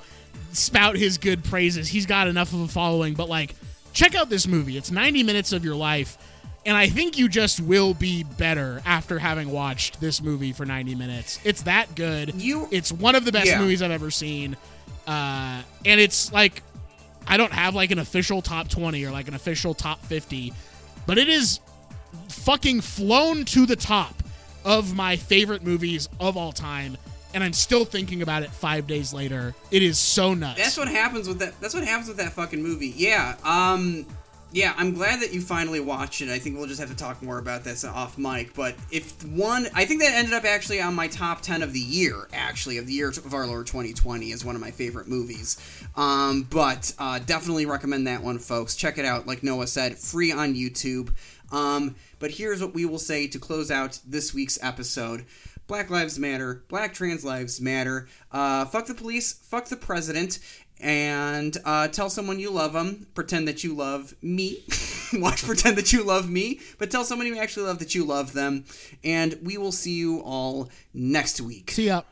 spout his good praises. He's got enough of a following, but like check out this movie. It's 90 minutes of your life, and I think you just will be better after having watched this movie for 90 minutes. It's that good. You- it's one of the best Yeah. movies I've ever seen. Uh, and it's like I don't have like an official top 20 or like an official top 50, but it is fucking flown to the top of my favorite movies of all time. And I'm still thinking about it five days later. It is so nuts. That's what happens with that. That's what happens with that fucking movie. Yeah. Um. Yeah, I'm glad that you finally watched it. I think we'll just have to talk more about this off mic. But if one, I think that ended up actually on my top ten of the year. Actually, of the year of our Lord 2020 is one of my favorite movies. Um, but uh, definitely recommend that one, folks. Check it out. Like Noah said, free on YouTube. Um, but here's what we will say to close out this week's episode. Black Lives Matter, Black Trans Lives Matter, uh, fuck the police, fuck the president, and uh, tell someone you love them. Pretend that you love me. Watch pretend that you love me, but tell someone you actually love that you love them. And we will see you all next week. See ya.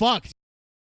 Fucked.